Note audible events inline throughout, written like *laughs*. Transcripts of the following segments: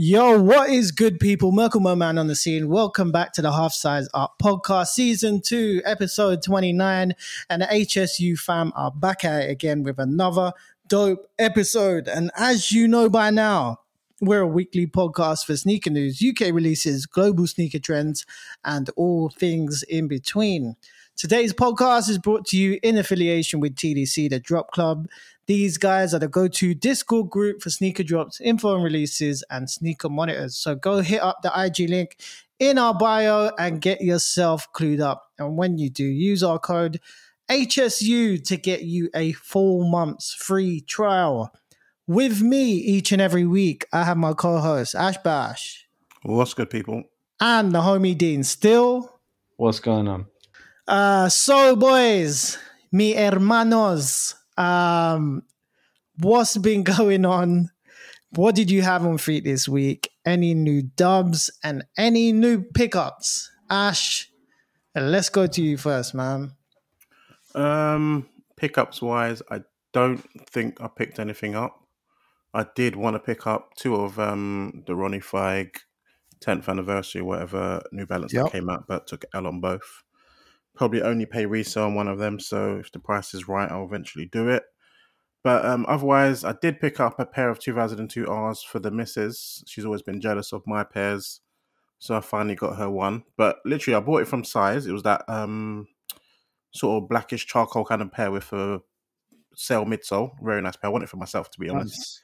Yo, what is good, people? Merkle Moe Man on the scene. Welcome back to the Half Size Up podcast, season two, episode 29. And the HSU fam are back at it again with another dope episode. And as you know by now, we're a weekly podcast for sneaker news, UK releases, global sneaker trends, and all things in between. Today's podcast is brought to you in affiliation with TDC, the Drop Club. These guys are the go to Discord group for sneaker drops, info and releases, and sneaker monitors. So go hit up the IG link in our bio and get yourself clued up. And when you do, use our code HSU to get you a full month's free trial. With me each and every week, I have my co host, Ash Bash. What's good, people? And the homie Dean Still. What's going on? Uh, so, boys, mi hermanos, um, what's been *laughs* going on? What did you have on feet this week? Any new dubs and any new pickups? Ash, let's go to you first, man. Um, pickups wise, I don't think I picked anything up. I did want to pick up two of um the Ronnie Fieg 10th anniversary, whatever New Balance yep. that came out, but took L on both. Probably only pay resale on one of them, so if the price is right, I'll eventually do it. But um, otherwise, I did pick up a pair of 2002 Rs for the missus. She's always been jealous of my pairs. So I finally got her one. But literally, I bought it from size. It was that um, sort of blackish charcoal kind of pair with a sail midsole. Very nice pair. I want it for myself, to be honest. Nice.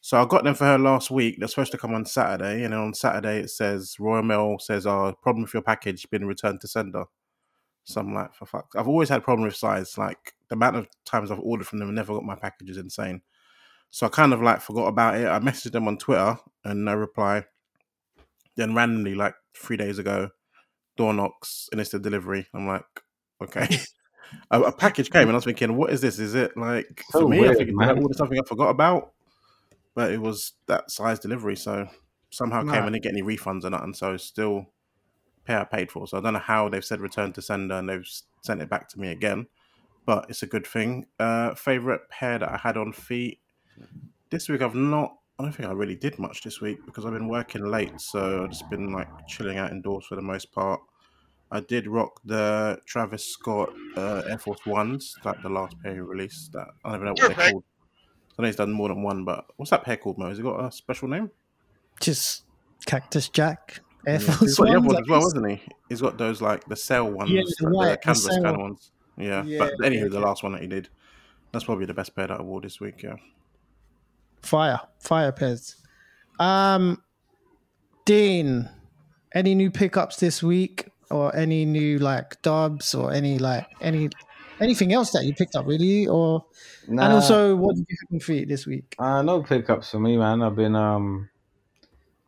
So I got them for her last week. They're supposed to come on Saturday. And then on Saturday, it says Royal Mail says, Oh, problem with your package been returned to sender. So I'm like, for fuck. I've always had a problem with size. Like the amount of times I've ordered from them and never got my package is insane. So I kind of like forgot about it. I messaged them on Twitter and no reply. Then randomly, like three days ago, door knocks and it's the delivery. I'm like, okay. *laughs* a, a, package came and I was thinking, what is this? Is it like so for me? Weird, I think I ordered something I forgot about, but it was that size delivery. So somehow came and didn't get any refunds or nothing. So still pay I paid for. So I don't know how they've said return to sender and they've sent it back to me again, but it's a good thing. Uh, favorite pair that I had on feet this week, I've not. I don't think I really did much this week because I've been working late, so I've just been like chilling out indoors for the most part. I did rock the Travis Scott uh, Air Force Ones, like the last pair he released. That I don't even know what they're called. I know he's done more than one, but what's that pair called, Mo? Has it got a special name? Just Cactus Jack. Air Force He's got ones, the as well, hasn't he? He's got those like the cell ones, yeah, the, like, white, the canvas the kind of ones. Yeah, yeah but anywho, yeah, the last one that he did, that's probably the best pair that I wore this week. Yeah, fire, fire pairs. Um, Dean, any new pickups this week, or any new like dubs, or any like any anything else that you picked up really, or nah, and also what did you have on feet this week? Uh, no pickups for me, man. I've been um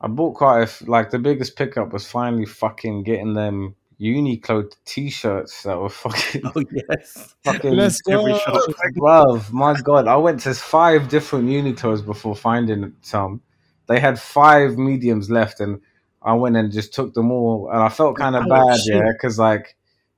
I bought quite a like the biggest pickup was finally fucking getting them Uniqlo t-shirts that were fucking. *laughs* Oh yes, fucking Let's shop. Bruv, my god, I went to five different Uniqlos before finding some. They had five mediums left, and I went and just took them all, and I felt kind of oh, bad, shit. yeah, because like.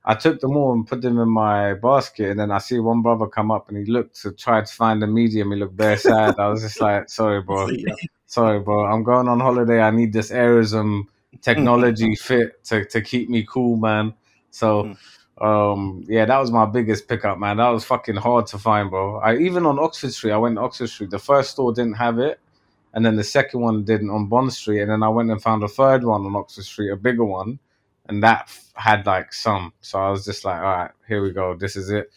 I took them all and put them in my basket, and then I see one brother come up and he looked to try to find a medium. He looked very sad. I was just like, "Sorry, bro." *laughs* Sorry, bro. I'm going on holiday. I need this Airism technology *laughs* fit to, to keep me cool, man. So, hmm. um, yeah, that was my biggest pickup, man. That was fucking hard to find, bro. I even on Oxford Street, I went to Oxford Street. The first store didn't have it, and then the second one didn't on Bond Street, and then I went and found a third one on Oxford Street, a bigger one, and that had like some. So I was just like, all right, here we go. This is it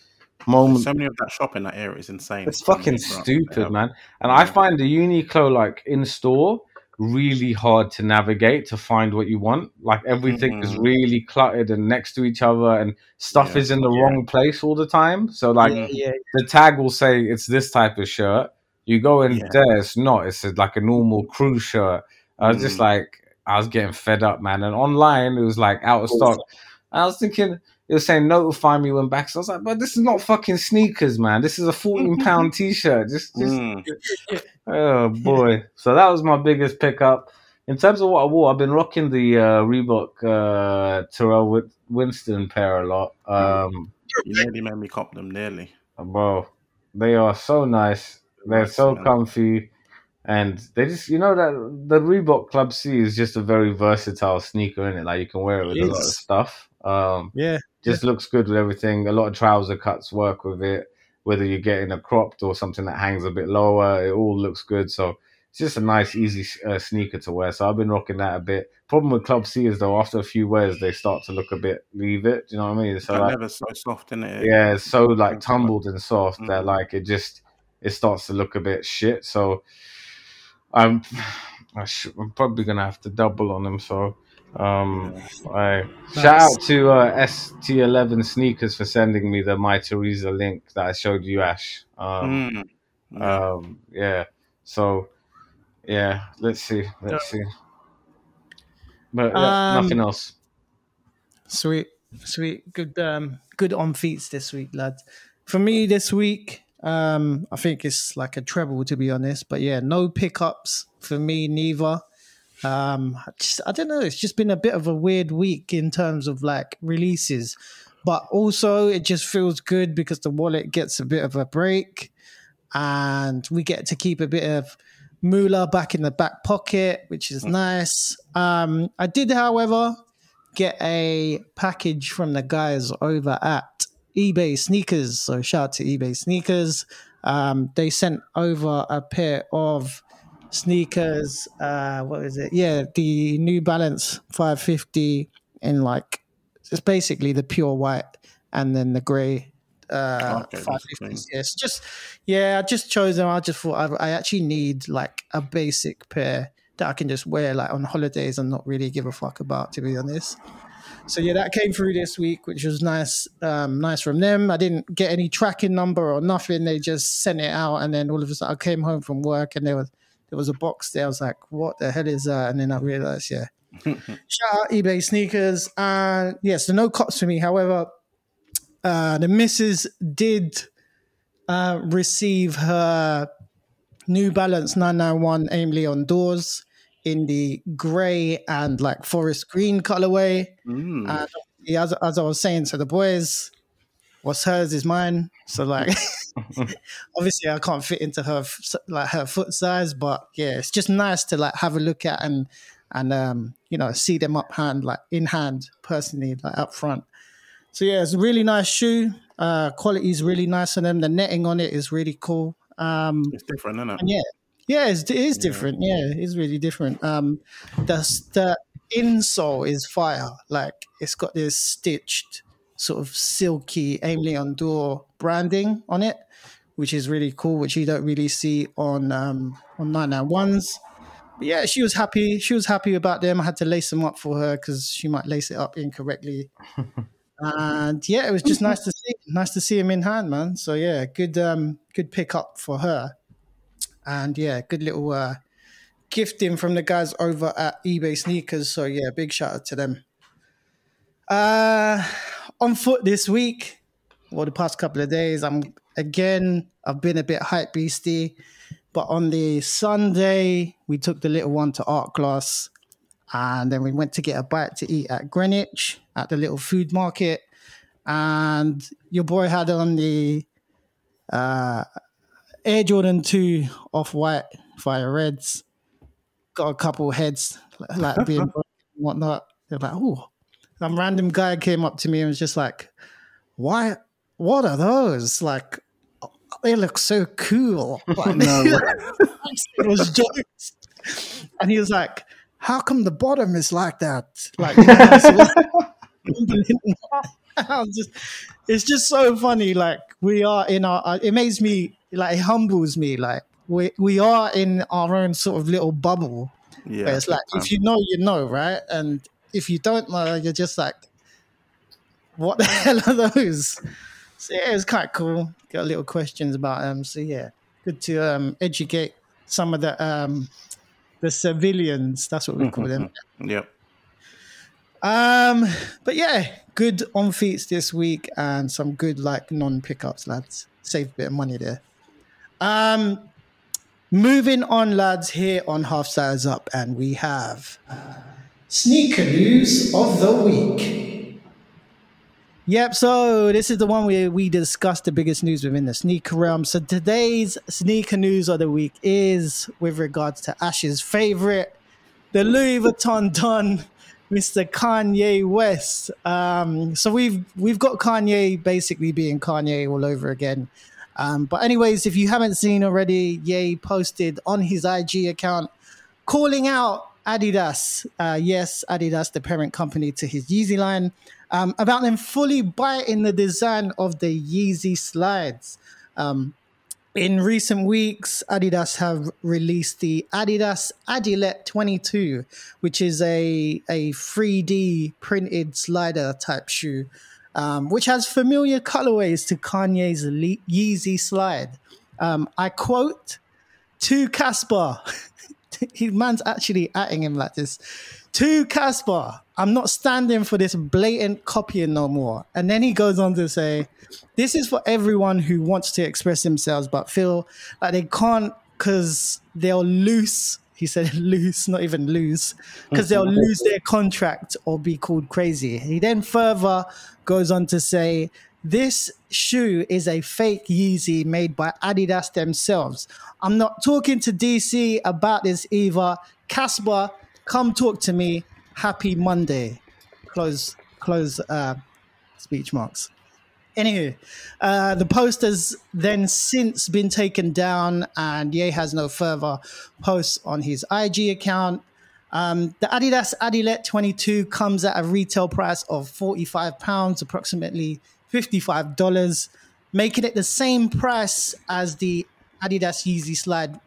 moment. So many of that shop in that area is insane. It's fucking stupid, man. And yeah. I find the Uniqlo like in store really hard to navigate to find what you want. Like everything mm-hmm. is really cluttered and next to each other, and stuff yeah. is in the yeah. wrong place all the time. So like the tag will say it's this type of shirt. You go in there, it's not. It's like a normal crew shirt. I was mm. just like, I was getting fed up, man. And online, it was like out of stock. I was thinking, it was saying notify me when back. So I was like, but this is not fucking sneakers, man. This is a 14 pound *laughs* t shirt. Just, just mm. *laughs* oh boy. So that was my biggest pickup. In terms of what I wore, I've been rocking the uh, Reebok uh, Tyrrell Winston pair a lot. Um, you nearly made me cop them, nearly. Bro, they are so nice. They're so comfy. and they just you know that the Reebok Club C is just a very versatile sneaker in it. Like you can wear it with It a lot of stuff. Um, Yeah, just looks good with everything. A lot of trouser cuts work with it. Whether you're getting a cropped or something that hangs a bit lower, it all looks good. So it's just a nice, easy uh, sneaker to wear. So I've been rocking that a bit. Problem with Club C is though, after a few wears, they start to look a bit leave it. Do you know what I mean? So that like, leather's so soft in it. yeah, it's so like Thanks a lot. tumbled and soft that Mhm. like it just it starts to look a bit shit. So I'm *sighs* I sh- I'm probably gonna have to double on them. So um, I shout out to uh, ST11 sneakers for sending me the Mytheresa link that I showed you, Ash. Um, Mm. Yeah. um, yeah. So yeah, let's see, let's see. But yeah, Um, nothing else. Sweet, sweet, good, um, good on feats this week, lads. For me this week, um, I think it's like a treble to be honest. But yeah, no pickups for me neither. Um, I just I don't know. It's just been a bit of a weird week in terms of like releases, but also it just feels good because the wallet gets a bit of a break, and we get to keep a bit of moolah back in the back pocket, which is nice. Um, I did, however, get a package from the guys over at eBay Sneakers. So shout out to eBay Sneakers. Um, they sent over a pair of sneakers. Uh, what is it? Yeah, the New Balance 550 in like it's basically the pure white and then the grey. Uh, Okay, 550s. Yes, just yeah, I just chose them. I just thought I, I actually need like a basic pair that I can just wear like on holidays and not really give a fuck about, to be honest. So yeah, that came through this week, which was nice, um, nice from them. I didn't get any tracking number or nothing. They just sent it out, and then all of a sudden I came home from work and there was there was a box there. I was like, "What the hell is that?" And then I realized, yeah, *laughs* shout out eBay sneakers. And yes, so no cops for me. However, uh, the missus did uh, receive her New Balance 991 Aimé Leon Dores in the grey and like forest green colorway. Mm. And as, as I was saying so the boys, what's hers is mine. So like, *laughs* *laughs* obviously I can't fit into her like her foot size, but yeah, it's just nice to like have a look at and and um you know see them up hand like in hand personally like up front. So yeah, it's a really nice shoe. Uh, quality is really nice on them. The netting on it is really cool. Um, it's different, isn't it? yeah, yeah, it's, it is different. Yeah, it's really different. Um, the the insole is fire. Like it's got this stitched sort of silky Aimé Leon Dore branding on it, which is really cool. Which you don't really see on um, on nine nine ones. But yeah, she was happy. She was happy about them. I had to lace them up for her because she might lace it up incorrectly. *laughs* and yeah, it was just nice to see. Nice to see him in hand, man. So yeah, good um, good pick up for her. And yeah, good little uh, gifting from the guys over at eBay Sneakers. So yeah, big shout out to them. Uh, on foot this week, or the past couple of days, I'm again. I've been a bit hype beastie, but on the Sunday we took the little one to art class, and then we went to get a bite to eat at Greenwich at the little food market, and your boy had on the uh, Air Jordan 2 off white fire reds. Got a couple heads like being *laughs* and whatnot. They're like, oh, some random guy came up to me and was just like, why? What are those? Like, they look so cool. *laughs* Like, No. *laughs* it was jokes. And he was like, how come the bottom is like that? Like, you know, so- I was just, it's just so funny. Like we are in our, uh, it makes me like it humbles me. Like we we are in our own sort of little bubble. yeah. It's like if you know, you know, right? And if you don't know, you're just like, what the *laughs* hell are those? So yeah, it was quite cool. Got a little questions about them. So yeah, good to um, educate some of the um, the civilians. That's what we call them. time. Yep. Um, but yeah, good on feats this week and some good like non pickups, lads. Save a bit of money there. Um, moving on, lads, here on Half Size Up, and we have sneaker news of the week. Yep, so this is the one where we discuss the biggest news within the sneaker realm. So today's sneaker news of the week is with regards to Ash's favorite, the Louis Vuitton Don, Mr. Kanye West. Um, so we've we've got Kanye basically being Kanye all over again. Um, but anyways, if you haven't seen already, Ye posted on his IG account calling out Adidas, uh, yes, Adidas, the parent company to his Yeezy line, um, about them fully biting the design of the Yeezy slides. Um, in recent weeks, Adidas have released the Adidas Adilette 22, which is a, a 3D printed slider type shoe, um, which has familiar colorways to Kanye's Yeezy slide. Um, I quote, to Kasper, *laughs* *laughs* he man's actually atting him like this. To Kasper, I'm not standing for this blatant copying no more. And then he goes on to say, This is for everyone who wants to express themselves but feel like they can't because they'll lose. He said *laughs* lose, not even lose, because they'll lose their contract or be called crazy. He then further goes on to say, this shoe is a fake Yeezy made by Adidas themselves. I'm not talking to DC about this either. Kasper, come talk to me. Happy Monday. Close, close uh, speech marks. Anywho, uh, the post has then since been taken down, and Ye has no further posts on his IG account. Um, the Adidas Adilette 22 comes at a retail price of £45, approximately $55, making it the same price as the Adidas Yeezy Slide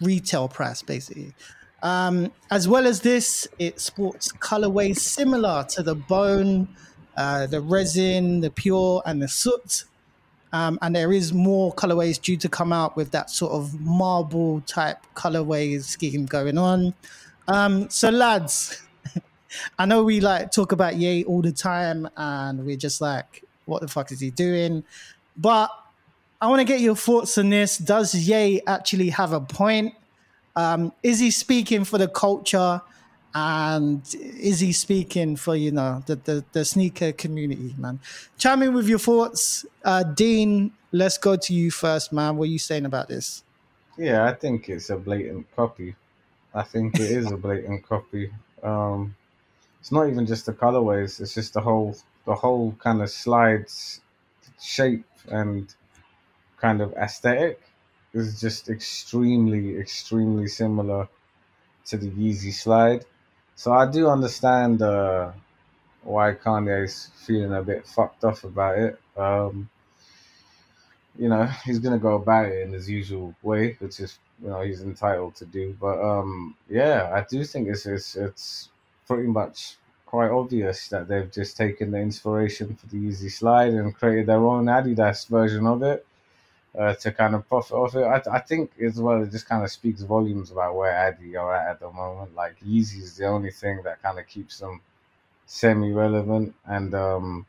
retail price, basically. Um, as well as this, it sports colorways similar to the bone, uh, the resin, the pure, and the soot. Um, and there is more colorways due to come out with that sort of marble type colorway scheme going on. Um, so, lads, *laughs* I know we like talk about Ye all the time, and we're just like, what the fuck is he doing? But I want to get your thoughts on this. Does Ye actually have a point? Um, is he speaking for the culture? And is he speaking for, you know, the, the, the sneaker community, man? Chime in with your thoughts. Uh, Dean, let's go to you first, man. What are you saying about this? Yeah, I think it's a blatant copy. I think it is a *laughs* blatant copy. Um, it's not even just the colorways; it's just the whole the whole kind of slides shape and kind of aesthetic is just extremely, extremely similar to the Yeezy slide. So I do understand uh, why Kanye's feeling a bit fucked off about it. Um, you know, he's gonna go about it in his usual way, which is you know he's entitled to do. But um, yeah, I do think it's it's, it's pretty much quite obvious that they've just taken the inspiration for the Yeezy Slide and created their own Adidas version of it uh, to kind of profit off it. I, I think as well, it just kind of speaks volumes about where Adi are at at the moment. Like Yeezy is the only thing that kind of keeps them semi-relevant and um,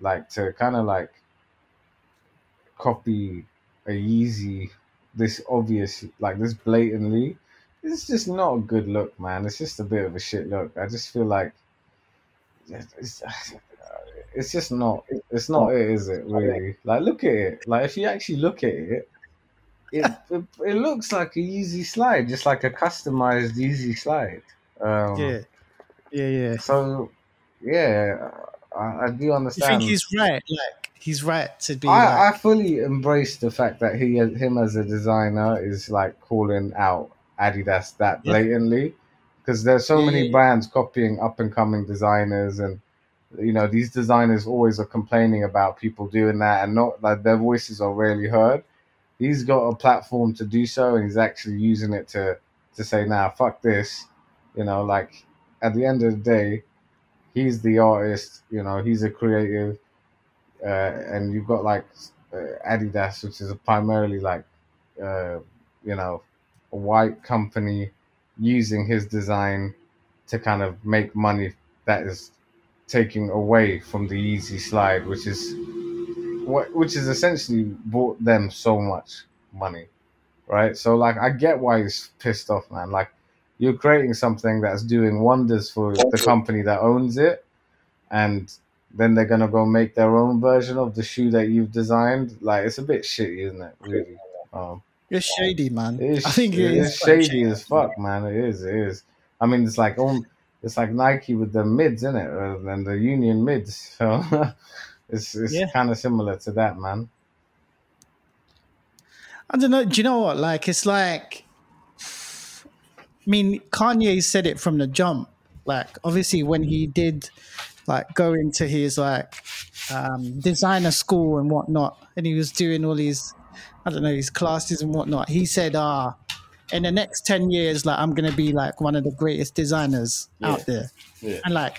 like to kind of like copy a Yeezy this obvious like this blatantly it's just not a good look, man. It's just a bit of a shit look. I just feel like it's, it's just not. It's not it, is it? Really? Like, look at it. Like, if you actually look at it, it it, it looks like a Yeezy slide, just like a customized Yeezy slide. Um, yeah, yeah, yeah. So, yeah, I, I do understand. You think he's right? Like, he's right to be. I, like... I fully embrace the fact that he, him as a designer, is like calling out Adidas that blatantly? Because there's so many brands copying up and coming designers and you know these designers always are complaining about people doing that and not like their voices are rarely heard. He's got a platform to do so and he's actually using it to to say nah fuck this you know like at the end of the day he's the artist you know he's a creative uh, and you've got like uh, adidas which is primarily like uh, you know a white company using his design to kind of make money that is taking away from the Yeezy slide, which is what which is essentially bought them so much money. Right? So like I get why he's pissed off, man. Like you're creating something that's doing wonders for the company that owns it and then they're gonna go make their own version of the shoe that you've designed. Like it's a bit shitty, isn't it? Really. Um, It's shady, man. it is, I think it it is is shady as fuck, man. It is. It is. I mean, it's like um, it's like Nike with the mids, in it, and the Union mids. *laughs* So it's it's Yeah. kind of similar to that, man. I don't know. Do you know what? Like, it's like, I mean, Kanye said it from the jump. Like, obviously, when he did, like, go into his like um, designer school and whatnot, and he was doing all these, I don't know, his classes and whatnot. He said, "Ah, in the next ten years, like, I'm gonna be like one of the greatest designers out there." Yeah. And like,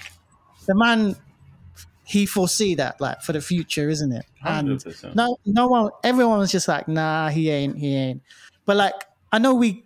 the man, he foresee that like for the future, isn't it? And percent. no, no one, everyone was just like, nah, he ain't, he ain't. But like, I know we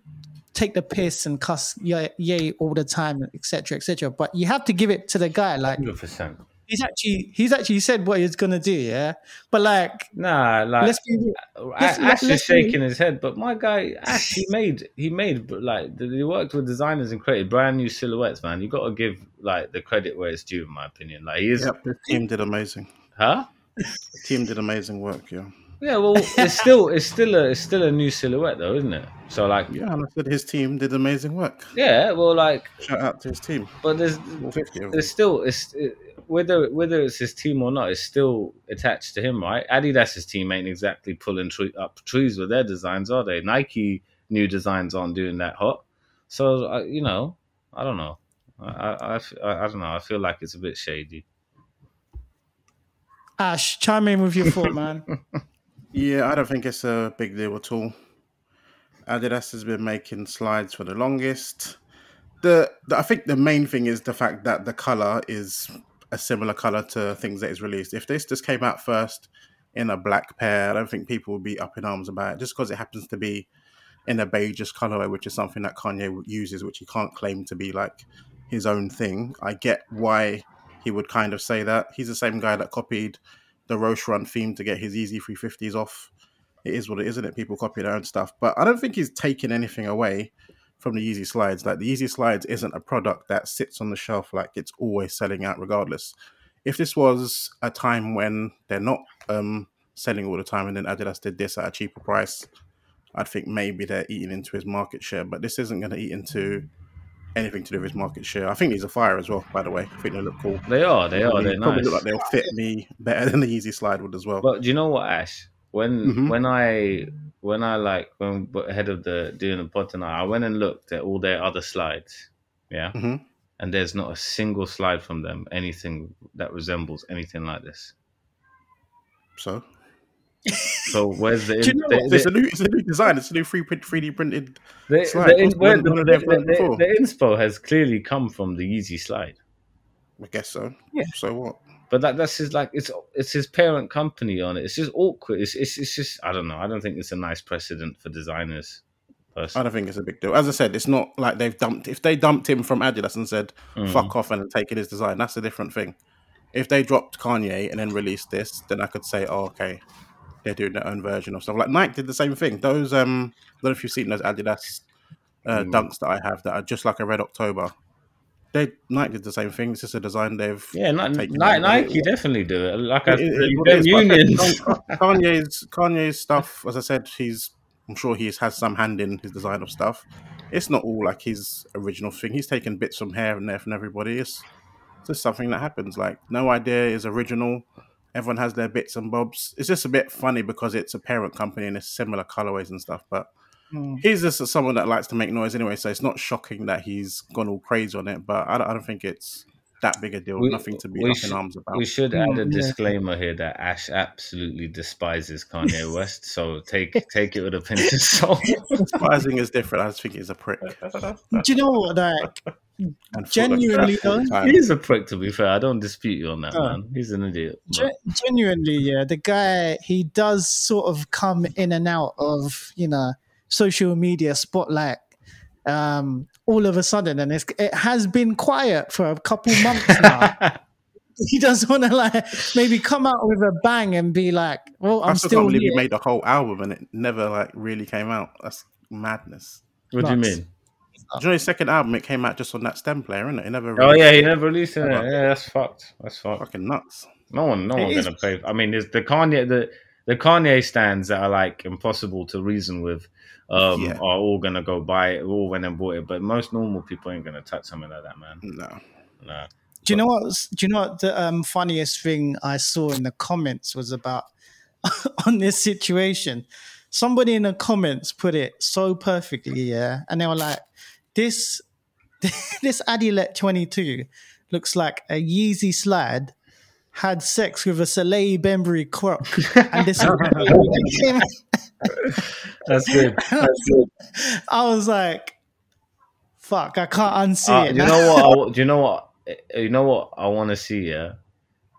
take the piss and cuss yay, yay all the time, etc., etc. But you have to give it to the guy. Like, Hundred percent. He's actually, he's actually said what he's gonna do. Yeah, but like, Nah, like let's be real. Ash, let's- Ash is let's be- shaking his head, but my guy Ash, he made he made like he worked with designers and created brand new silhouettes. Man, you got to give like the credit where it's due, in my opinion. Like he is, Yep, the team did amazing. huh? The team did amazing work. Yeah, Yeah, well, it's still it's still a it's still a new silhouette though, isn't it? So like, yeah. And I said his team did amazing work. yeah, well, like, Shout out to his team. but there's All fifty of them. there's still it's it, whether whether it's his team or not, it's still attached to him, right? Adidas's team ain't exactly pulling tre- up trees with their designs, are they? Nike new designs aren't doing that hot, so uh, you know, I don't know. I I don't know. I feel like it's a bit shady. Ash, chime in with your thought, man. *laughs* Yeah, I don't think it's a big deal at all. Adidas has been making slides for the longest. The, the I think the main thing is the fact that the color is a similar color to things that is released. If this just came out first in a black pair, I don't think people would be up in arms about it. Just because it happens to be in a beigeish colorway, which is something that Kanye uses, which he can't claim to be like his own thing. I get why he would kind of say that. He's the same guy that copied the Roshe Run theme to get his Yeezy 350s off. It is what it is, isn't it? People copy their own stuff. But I don't think he's taking anything away from the Yeezy Slides. Like the Yeezy Slides isn't a product that sits on the shelf like it's always selling out regardless. If this was a time when they're not um, selling all the time and then Adidas did this at a cheaper price, I'd think maybe they're eating into his market share. But this isn't going to eat into anything to do with his market share. I think these are fire as well, by the way. I think they look cool. They are, they are, they're probably nice. look like they'll fit me better than the Yeezy Slide would as well. But do you know what, Ash? When Mhm. when I when I like when ahead of the doing the pod tonight, I went and looked at all their other slides. Yeah. Mhm. And there's not a single slide from them anything that resembles anything like this. so So where's the *laughs* Do you know it's a new, it's a new design. It's a new free print, 3D printed. the, slide? the, the, when have they the, done it before? the, the inspo has clearly come from the Yeezy slide. I guess so. Yeah. So what? But that that's his like it's it's his parent company on it. It's just awkward. It's it's, it's just I don't know. I don't think it's a nice precedent for designers. I don't think it's a big deal. As I said, it's not like they've dumped. If they dumped him from Adidas and said Mm. "fuck off" and taken his design, that's a different thing. If they dropped Kanye and then released this, then I could say, "Oh, okay, they're doing their own version of stuff." Like Nike did the same thing. Those um, I don't know if you've seen those Adidas uh, Mm. dunks that I have that are just like a Red October. They Nike did the same thing. It's just a design they've Yeah, Ni- taken Ni- over. Nike definitely do it. Like I said, it them is, but I think unions. *laughs* Kanye's Kanye's stuff, as I said, he's I'm sure he has some hand in his design of stuff. It's not all like his original thing. He's taken bits from here and there from everybody. It's just something that happens. Like no idea is original. Everyone has their bits and bobs. It's just a bit funny because it's a parent company and it's similar colorways and stuff. But Hmm. he's just someone that likes to make noise anyway, so it's not shocking that he's gone all crazy on it. But I don't, I don't think it's that big a deal. We- Nothing to be we up should- in arms about. We should Mm, add a yeah. disclaimer here that Ash absolutely despises Kanye *laughs* West. So take take it with a pinch of salt. *laughs* *laughs* Surprising is different. I just think he's a prick. Do you know what? Like, And full of Genuinely crap all the though. He's a prick, to be fair. I don't dispute you on that, Oh. man. He's an idiot. Gen- genuinely, yeah, the guy he does sort of come in and out of you know social media spotlight um, all of a sudden, and it's, it has been quiet for a couple months *laughs* now. he does want to like maybe come out with a bang and be like, "Well, I I'm still still can't believe here." he made the whole album and it never like really came out. That's madness. what do you mean? Do you know his second album? It came out just on that stem player, innit? It never. Oh Released. yeah, he never released it. Yeah, that's fucked. That's fucked. fucking nuts. No one, no It one's is- gonna pay. I mean, there's the Kanye, the the Kanye stands that are like impossible to reason with. Um, Yeah. are all gonna go buy it. All went and bought it, but most normal people ain't gonna touch something like that, man. No. Nah. Do you know what? Do you know what the um, funniest thing I saw in the comments was about *laughs* on this situation? Somebody in the comments put it so perfectly, yeah, and they were like, "This, *laughs* this Adilette twenty two looks like a Yeezy slide." Had sex with a Salehe Bembury croc, *laughs* and this. *laughs* That's good. That's *laughs* good. I was like, "Fuck, I can't unsee Uh, it." you know what? I, do you know what? uh, You know what I want to see? Yeah,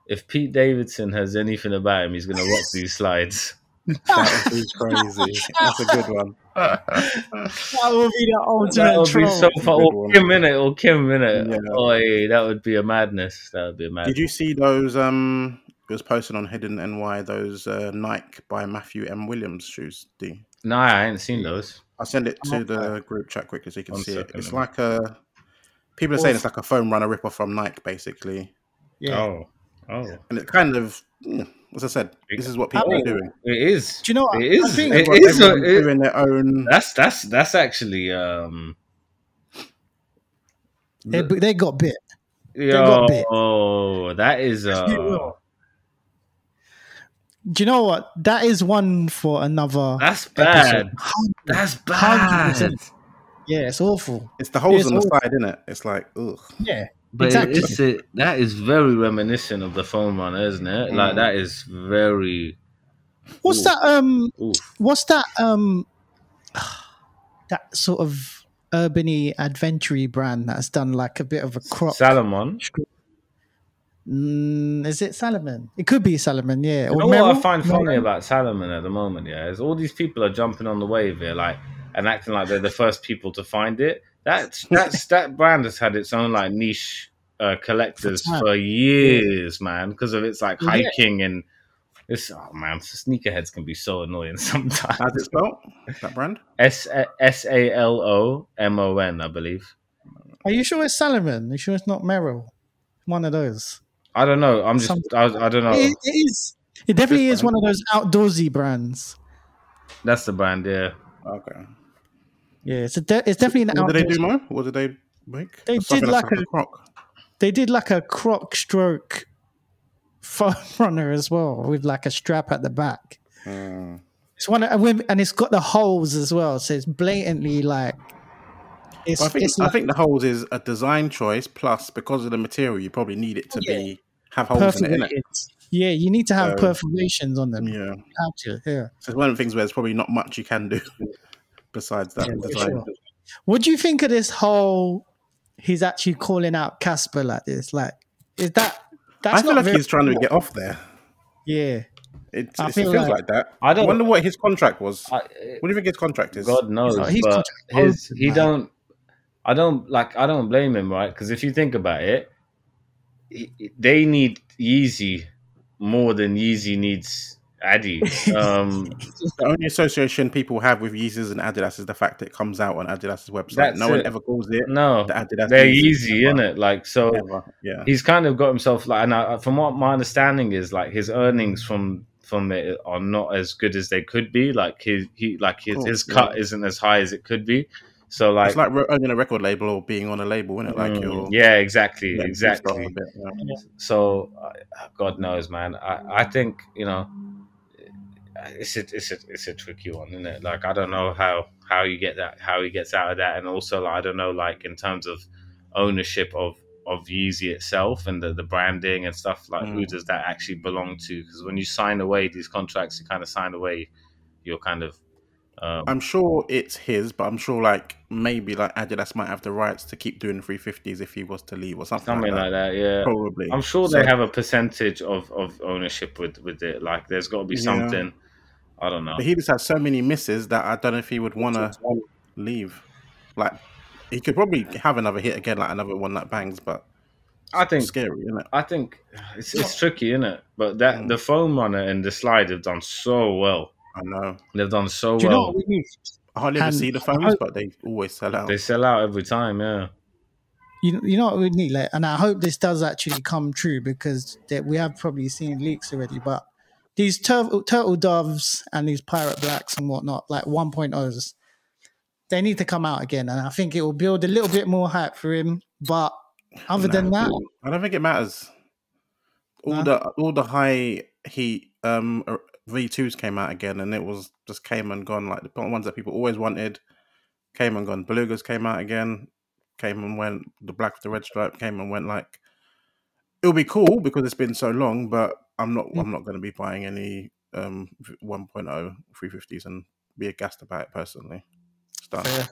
if Pete Davidson has anything about him, he's gonna rock these slides. That would *laughs* be crazy. That's a good one. that would be the ultimate That would be troll. so fun. Good Or one. Kim minute, or Kim minute. Yeah. Oh, that would be a madness. That would be a madness. Did you see those? Um, it was posted on Hidden NY. Those uh, Nike by Matthew M. Williams shoes. D. No, I ain't seen those. I'll send it to the group chat quickly so you can One see it. It's let me- like a. People are saying it's like a foam runner rip off from Nike, basically, Yeah. Oh, oh, and it kind of, mm, as I said, this is what people Oh. are doing. it is. Do you know what? It is. I think It Everyone- is. everyone's it- doing their own. that's that's that's actually um. they, they got bit. Yo, got bit. oh, that is uh. Do you know what? That is one for another. That's bad. episode. That's Hundred percent. bad. Yeah, it's awful. It's the holes It's on the all- side, isn't it? It's like, ugh. Yeah. But Exactly. it's a, that is very reminiscent of the foam runner, isn't it? Like Mm. that is very. What's that? Um, Oof. what's that? Um, *sighs* that sort of urbany adventure brand that's done like a bit of a crop. Salomon. Mm, is it Salomon? It could be Salomon. Yeah. You Or know what I find funny about Salomon at the moment, yeah, is all these people are jumping on the wave here, like and acting like they're the first people to find it. That's *laughs* that's that brand has had its own like niche uh, collectors For time. for years, man, because of its like Yeah. hiking and this. Oh man, sneakerheads can be so annoying *laughs* sometimes. How's it spelled? That brand? S S A L O M O N, I believe. Are you sure it's Salomon? Are you sure it's not Merrell? One of those. I don't know. I'm just. I, I don't know. It, it is. It definitely is one of those outdoorsy brands. That's the brand. Yeah. Okay. Yeah, it's a de- it's definitely an What did they do, Mo? What did they make? They Something did like a- croc. They did like a croc stroke *laughs* runner as well with like a strap at the back. Mm. It's one of, and it's got the holes as well, so it's blatantly like. It's, I think it's I think the holes is a design choice. Plus, because of the material, you probably need it to Yeah. be have holes in it. Yeah, you need to have So- perforations on them. Yeah. How to, yeah. So it's one of the things where there's probably not much you can do *laughs* besides that Yeah, design. sure. What do you think of this whole? He's actually calling out Kasper like this. Like, is that? That's I feel not like he's trying to get off there. Yeah, It, I it feels like- like, that. I I don't- wonder what his contract was. I, what do you think his contract is? God knows, He's- he's but contract his open, he man. don't. I don't like. I don't blame him, right? Because if you think about it, he- they need Yeezy more than Yeezy needs Addy. *laughs* Um, The only association people have with Yeezys and Adidas is the fact that it comes out on Adidas's website. That's no one ever calls it no, the Adidas. they're Yeezy, Yeezy, ever, innit? Like so, ever. Yeah. he's kind of got himself like. And I, from what my understanding is, like his earnings from from it are not as good as they could be. Like his he like his, Cool, his yeah. cut isn't as high as it could be. So like, it's like ro- owning a record label or being on a label, isn't it? Like mm, you're yeah, exactly, yeah, exactly. bit, yeah. so uh, God knows, man. I, I think you know it's a, it's a it's a tricky one, isn't it? Like I don't know how how you get that how he gets out of that, and also like, I don't know like in terms of ownership of of Yeezy itself and the, the branding and stuff like who Mm. does that actually belong to? Because when you sign away these contracts, you kind of sign away your kind of um, I'm sure it's his, but I'm sure like maybe like Adidas might have the rights to keep doing 350s if he was to leave or something, something like that. like that. Yeah, Probably. I'm sure So- they have a percentage of, of ownership with, with it. Like, there's got to be Yeah. Something. I don't know. But he just has so many misses that I don't know if he would want to leave. Like he could probably have another hit again, like another one that bangs, but I think scary, isn't it? I think it's, it's tricky, isn't it? But that Mm. the foam runner and the slide have done so well. I know. They've done so Do you know well. what we need? I hardly ever see the foams, but they always sell out. They sell out every time. Yeah, you you know what we need, like, and I hope this does actually come true because that we have probably seen leaks already, but these turtle, turtle doves and these pirate blacks and whatnot, like 1.0s, they need to come out again, and I think it will build a little bit more hype for him. But other than that, I don't think it matters. All No? the all the high heat um V twos came out again, and it was just came and gone. Like the ones that people always wanted came and gone. Belugas came out again, came and went. The black with the red stripe came and went. Like it'll be cool because it's been so long, but I'm not. Mm. I'm not going to be buying any um 1.0 350s and be aghast about it personally. It's done. fair.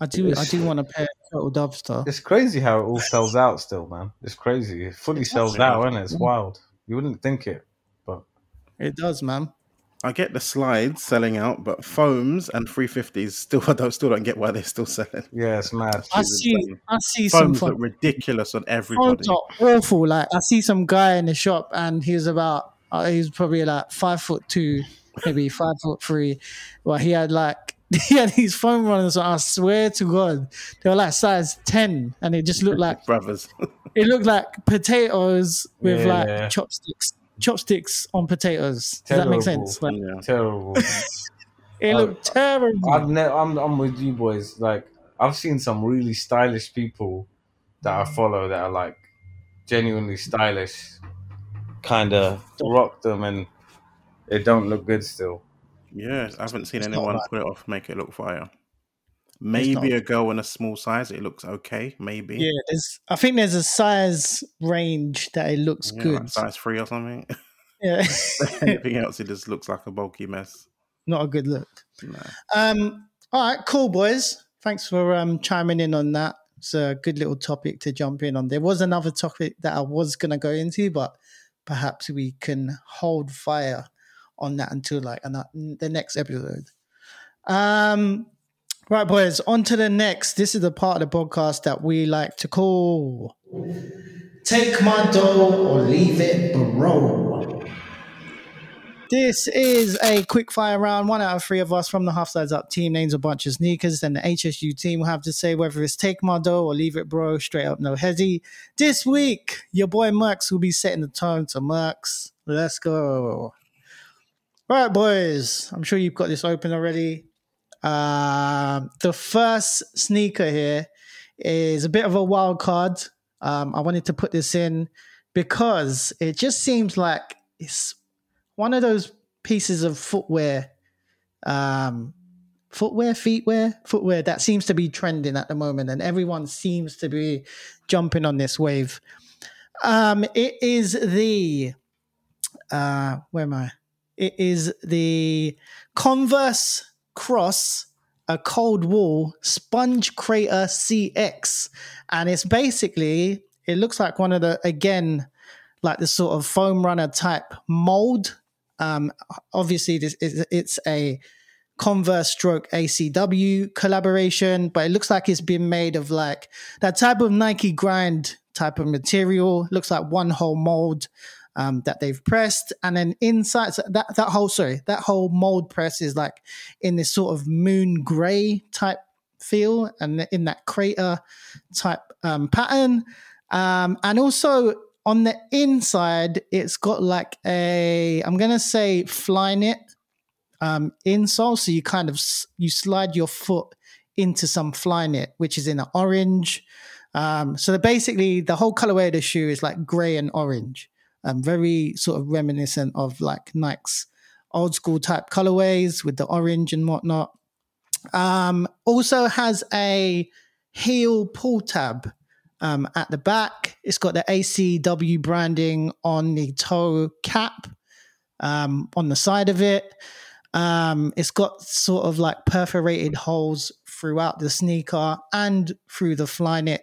I do I do want to pair turtle doves though. It's crazy how it all sells out still, man. It's crazy. It fully sells out, isn't it? It's wild. You wouldn't think it, but It does, man. I get the slides selling out, but foams and 350s still. *laughs* I don't still don't get why they're still selling. yeah, it's mad. I is see insane. I see some Foams fun. look ridiculous on everybody. Foams are awful. Like I see some guy in the shop, and he's about uh, he was probably like five foot two, maybe five foot three. Well, he had like *laughs* he had these foam runners. on. I swear to God, they were like size ten, and it just looked like *laughs* brothers. it looked like potatoes with Yeah. like chopsticks, chopsticks on potatoes. Does that make sense? Like yeah. Terrible. *laughs* it looked terrible. I've ne- I'm I'm with you boys. Like I've seen some really stylish people that I follow that are like genuinely stylish, kind of rock them, and it don't look good still. yeah, I haven't seen It's anyone put it off, make it look fire. Maybe a girl in a small size, it looks okay. Maybe yeah, there's. I think there's a size range that it looks Yeah, good. like size three or something. *laughs* Yeah. *laughs* Anything else, it just looks like a bulky mess. not a good look. No. Um, all right, cool, boys. Thanks for um, chiming in on that. It's a good little topic to jump in on. There was another topic that I was going to go into, but perhaps we can hold fire on that until like ano- the next episode. Um, right, boys, on to the next. This is the part of the podcast that we like to call Take My Dough or Leave It Bro. This is a quick fire round. One out of three of us from the Half Size Up team names a bunch of sneakers. Then the HSU team will have to say whether it's take my dough or leave it, bro. Straight up, no hezzy. This week, your boy Merx will be setting the tone to Merx. Let's go. Right, boys. I'm sure you've got this open already. Um, the first sneaker here is a bit of a wild card. Um, I wanted to put this in because it just seems like it's one of those pieces of footwear, um, footwear, feetwear, footwear that seems to be trending at the moment, and everyone seems to be jumping on this wave. Um, it is the uh, where am I? It is the Converse Cross, a cold wall sponge crater CX, and it's basically it looks like one of the again like the sort of foam runner type mold. Um, obviously, this is it's a Converse stroke ACW collaboration, but it looks like it's been made of like that type of Nike grind type of material. Looks like one whole mold um, that they've pressed, and then inside so that that whole sorry that whole mold press is like in this sort of moon gray type feel, and in that crater type um, pattern, um, and also on the inside, it's got like a I'm gonna say Flyknit um, insole, so you kind of you slide your foot into some fly knit, which is in an orange. Um, so basically, the whole colorway of the shoe is like gray and orange, um, very sort of reminiscent of like Nike's old school type colorways with the orange and whatnot. Um, also has a heel pull tab um, at the back. It's got the ACW branding on the toe cap um, on the side of it. Um, it's got sort of like perforated holes throughout the sneaker and through the Flyknit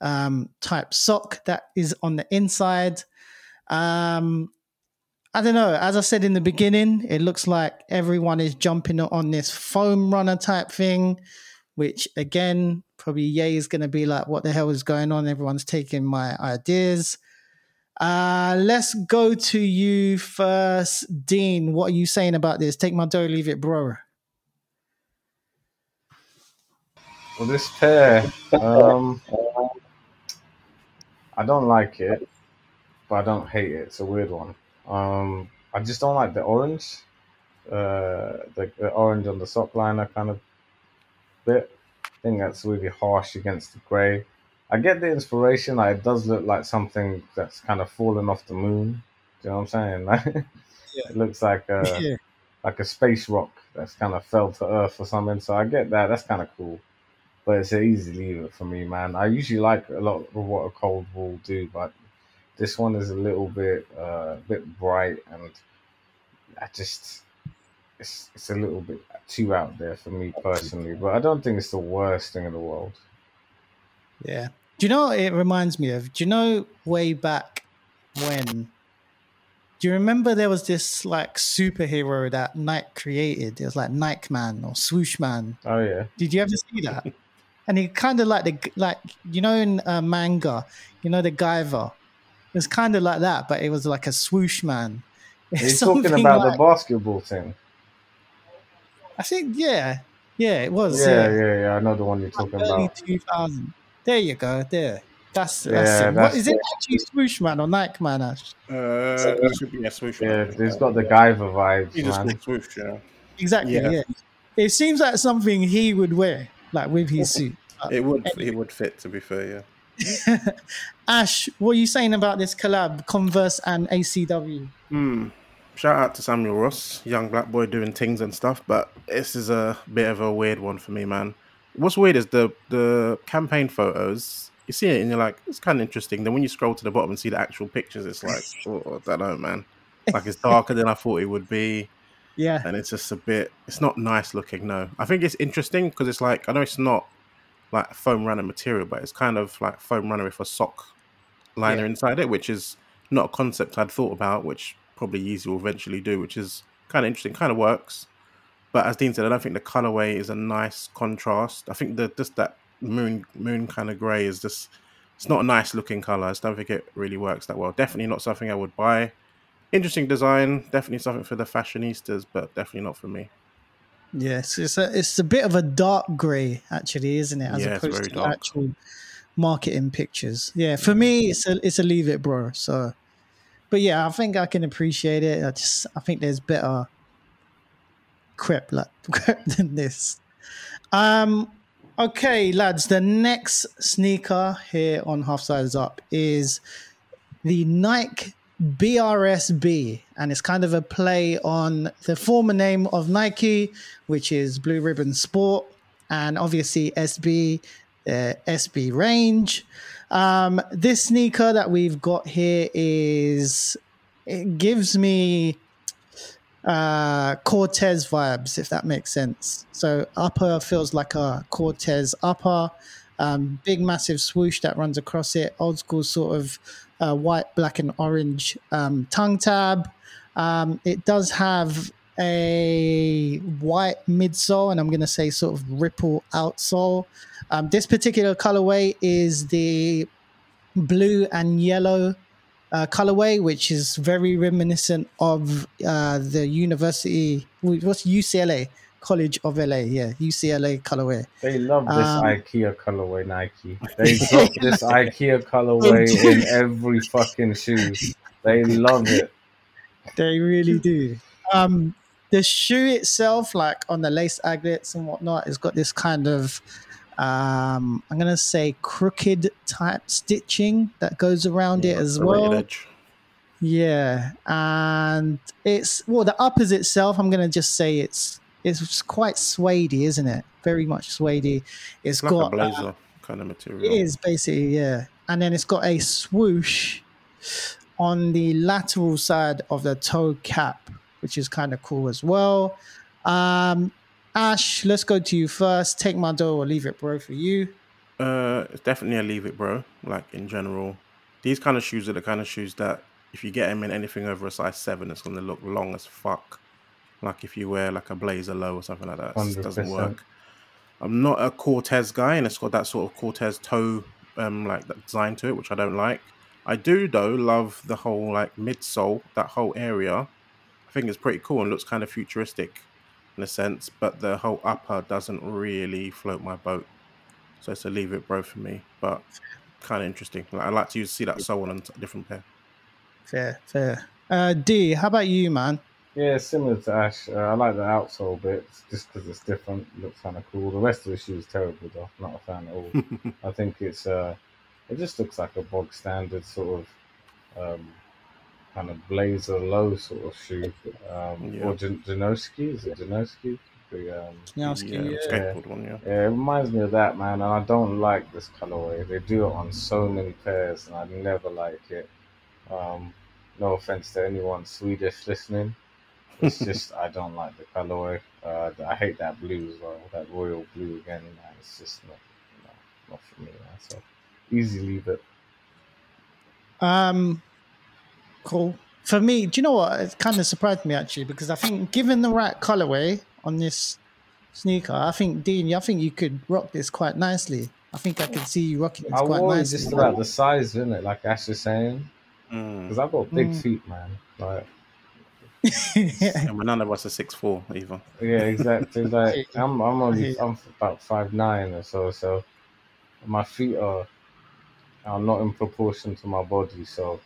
um, type sock that is on the inside. Um, I don't know. As I said in the beginning, it looks like everyone is jumping on this foam runner type thing, which again, probably Ye is going to be like, what the hell is going on? Everyone's taking my ideas. Uh, let's go to you first, Dean. What are you saying about this? Take my dough, leave it, bro. Well, this pair, um, I don't like it, but I don't hate it. It's a weird one. Um, I just don't like the orange, uh, the, the orange on the sock liner kind of bit. I think that's really harsh against the grey. I get the inspiration. Like it does look like something that's kind of fallen off the moon. Do you know what I'm saying? *laughs* Like, It looks like a *laughs* Yeah. like a space rock that's kind of fell to Earth or something. So I get that. That's kind of cool. But it's an easy leave it for me, man. I usually like a lot of what A-COLD-WALL do, but this one is a little bit uh, bit bright, and I just it's it's a little bit too out there for me personally. But I don't think it's the worst thing in the world. Yeah. Do you know what it reminds me of? Do you know way back when? Do you remember there was this like superhero that Nike created? It was like Nike Man or Swoosh Man. Oh yeah, Did you ever see that? *laughs* and he kind of like the like you know in uh, manga, you know the Guyver. It was kind of like that, but it was like a swoosh man. *laughs* He's talking about like- the basketball thing? I think yeah, yeah, it was. Yeah, Yeah, yeah, yeah. I know the one you're talking early about. two thousand. There you go. There. That's, that's Yeah, it. That's- is it actually swoosh man or Nike man? Ash? Uh, it should be a swoosh. Yeah, man. it's got the Guyver vibes, He just man. called swoosh. Yeah. Exactly. Yeah. Yeah. It seems like something he would wear, like with his suit. It would. It would fit. To be fair, yeah. *laughs* Ash, what are you saying about this collab, Converse and ACW? Hmm. Shout out to Samuel Ross, young black boy doing things and stuff, but this is a bit of a weird one for me, man. What's weird is the the campaign photos. You see it and you're like, it's kind of interesting. Then when you scroll to the bottom and see the actual pictures, it's like, *laughs* oh, I don't know, man. Like it's darker than I thought it would be, Yeah. and it's just a bit. It's not nice looking. No, I think it's interesting because it's like I know it's not like foam runner material, but it's kind of like foam runner with a sock liner Yeah. inside it, which is not a concept I'd thought about, which probably Yeezy will eventually do, which is kind of interesting, kind of works. But as Dean said, I don't think the colorway is a nice contrast. I think that just that moon moon kind of grey is just it's not a nice looking color. I just don't think it really works that well. Definitely not something I would buy. Interesting design, definitely something for the fashionistas, but definitely not for me. Yes, it's a it's a bit of a dark grey, actually, isn't it? As Yeah, opposed to dark. actual marketing pictures. Yeah, for me, it's a it's a leave it, bro. So, but yeah, I think I can appreciate it. I just I think there's better crap like *laughs* crap than this. Um, okay, lads, the next sneaker here on Half Size Up is the Nike BRSB, and it's kind of a play on the former name of Nike, which is Blue Ribbon Sport, and obviously SB, uh, SB Range. Um, this sneaker that we've got here is it gives me uh Cortez vibes, if that makes sense. So upper feels like a Cortez upper, um, big massive swoosh that runs across it, old school sort of uh, white, black, and orange um, tongue tab. Um, it does have a white midsole, and I'm going to say sort of ripple outsole. Um, this particular colorway is the blue and yellow uh, colorway, which is very reminiscent of uh, the university. What's UCLA? College of LA, yeah, UCLA colorway. They love this Um, IKEA colorway, Nike. They *laughs* got this IKEA colorway in every fucking shoe. They love it. They really do. Um, the shoe itself, like on the lace aglets and whatnot, has got this kind of, um, I'm gonna say, crooked type stitching that goes around it as well. edge. Yeah, and it's well, the uppers itself. I'm gonna just say it's it's quite suede isn't it? Very much suede It's It's like got a uh, blazer kind of material. it is basically, yeah. And then it's got a swoosh on the lateral side of the toe cap, which is kind of cool as well. Um, Ash, let's go to you first. Take my dough or leave it, bro, for you. Uh, it's definitely a leave it, bro. Like in general, these kind of shoes are the kind of shoes that if you get them in anything over a size seven, it's gonna look long as fuck. Like if you wear like a blazer low or something like that, it doesn't work. I'm not a Cortez guy, and it's got that sort of Cortez toe, um, like that design to it, which I don't like. I do though love the whole like midsole, that whole area. I think it's pretty cool and looks kind of futuristic in a sense, but the whole upper doesn't really float my boat. So it's a leave it, bro, for me. But kind of interesting. Like, I like to see that sole on a different pair. Fair, fair. Uh, D, how about you, man? Yeah, similar to Ash. Uh, I like the outsole bit just because it's different. It looks kind of cool. The rest of the shoe is terrible, though. Not a fan at all. *laughs* I think it's uh, it just looks like a bog standard sort of um, kind of blazer low sort of shoe. Um, Yeah. Or Jan- Janoski, is it Janoski? The, um, Janowski, yeah, yeah. skateboard one, yeah. yeah, it reminds me of that, man. And I don't like this colorway. They do it on so many pairs, and I never like it. Um, no offense to anyone Swedish listening. It's just I don't like the colorway. Uh, I hate that blue as well. That royal blue again. Man, it's just not, no, not for me. Man. So easy leave it. Um, cool. For me, do you know what? It kind of surprised me actually because I think given the right colorway on this sneaker, I think Dean, I think you could rock this quite nicely. I think I can see you rocking this I quite worry nicely. just about the size, isn't it? Like Ash is saying, Mm. because I've got big Mm. feet, man. Like *laughs* Yeah, but none of us are six four either. Yeah, exactly. Like *laughs* I'm, I'm only, I'm about five nine or so. So my feet are, are not in proportion to my body. So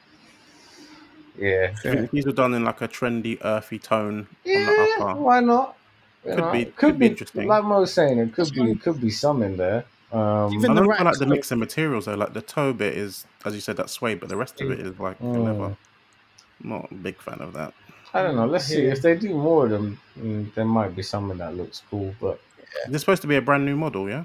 yeah, I if these are done in like a trendy, earthy tone on yeah. the upper. Why not? You Could be- it could be interesting. Like Mo was saying, it could be, it could be some in there. Um, Even I the don't right feel like the mix of materials though. Like the toe bit is, as you said, that suede, but the rest of it is like Mm. leather. Not a big fan of that. I don't know. Let's see Yeah. if they do more of them. mm, There might be something that looks cool, but Is this supposed to be a brand new model? Yeah.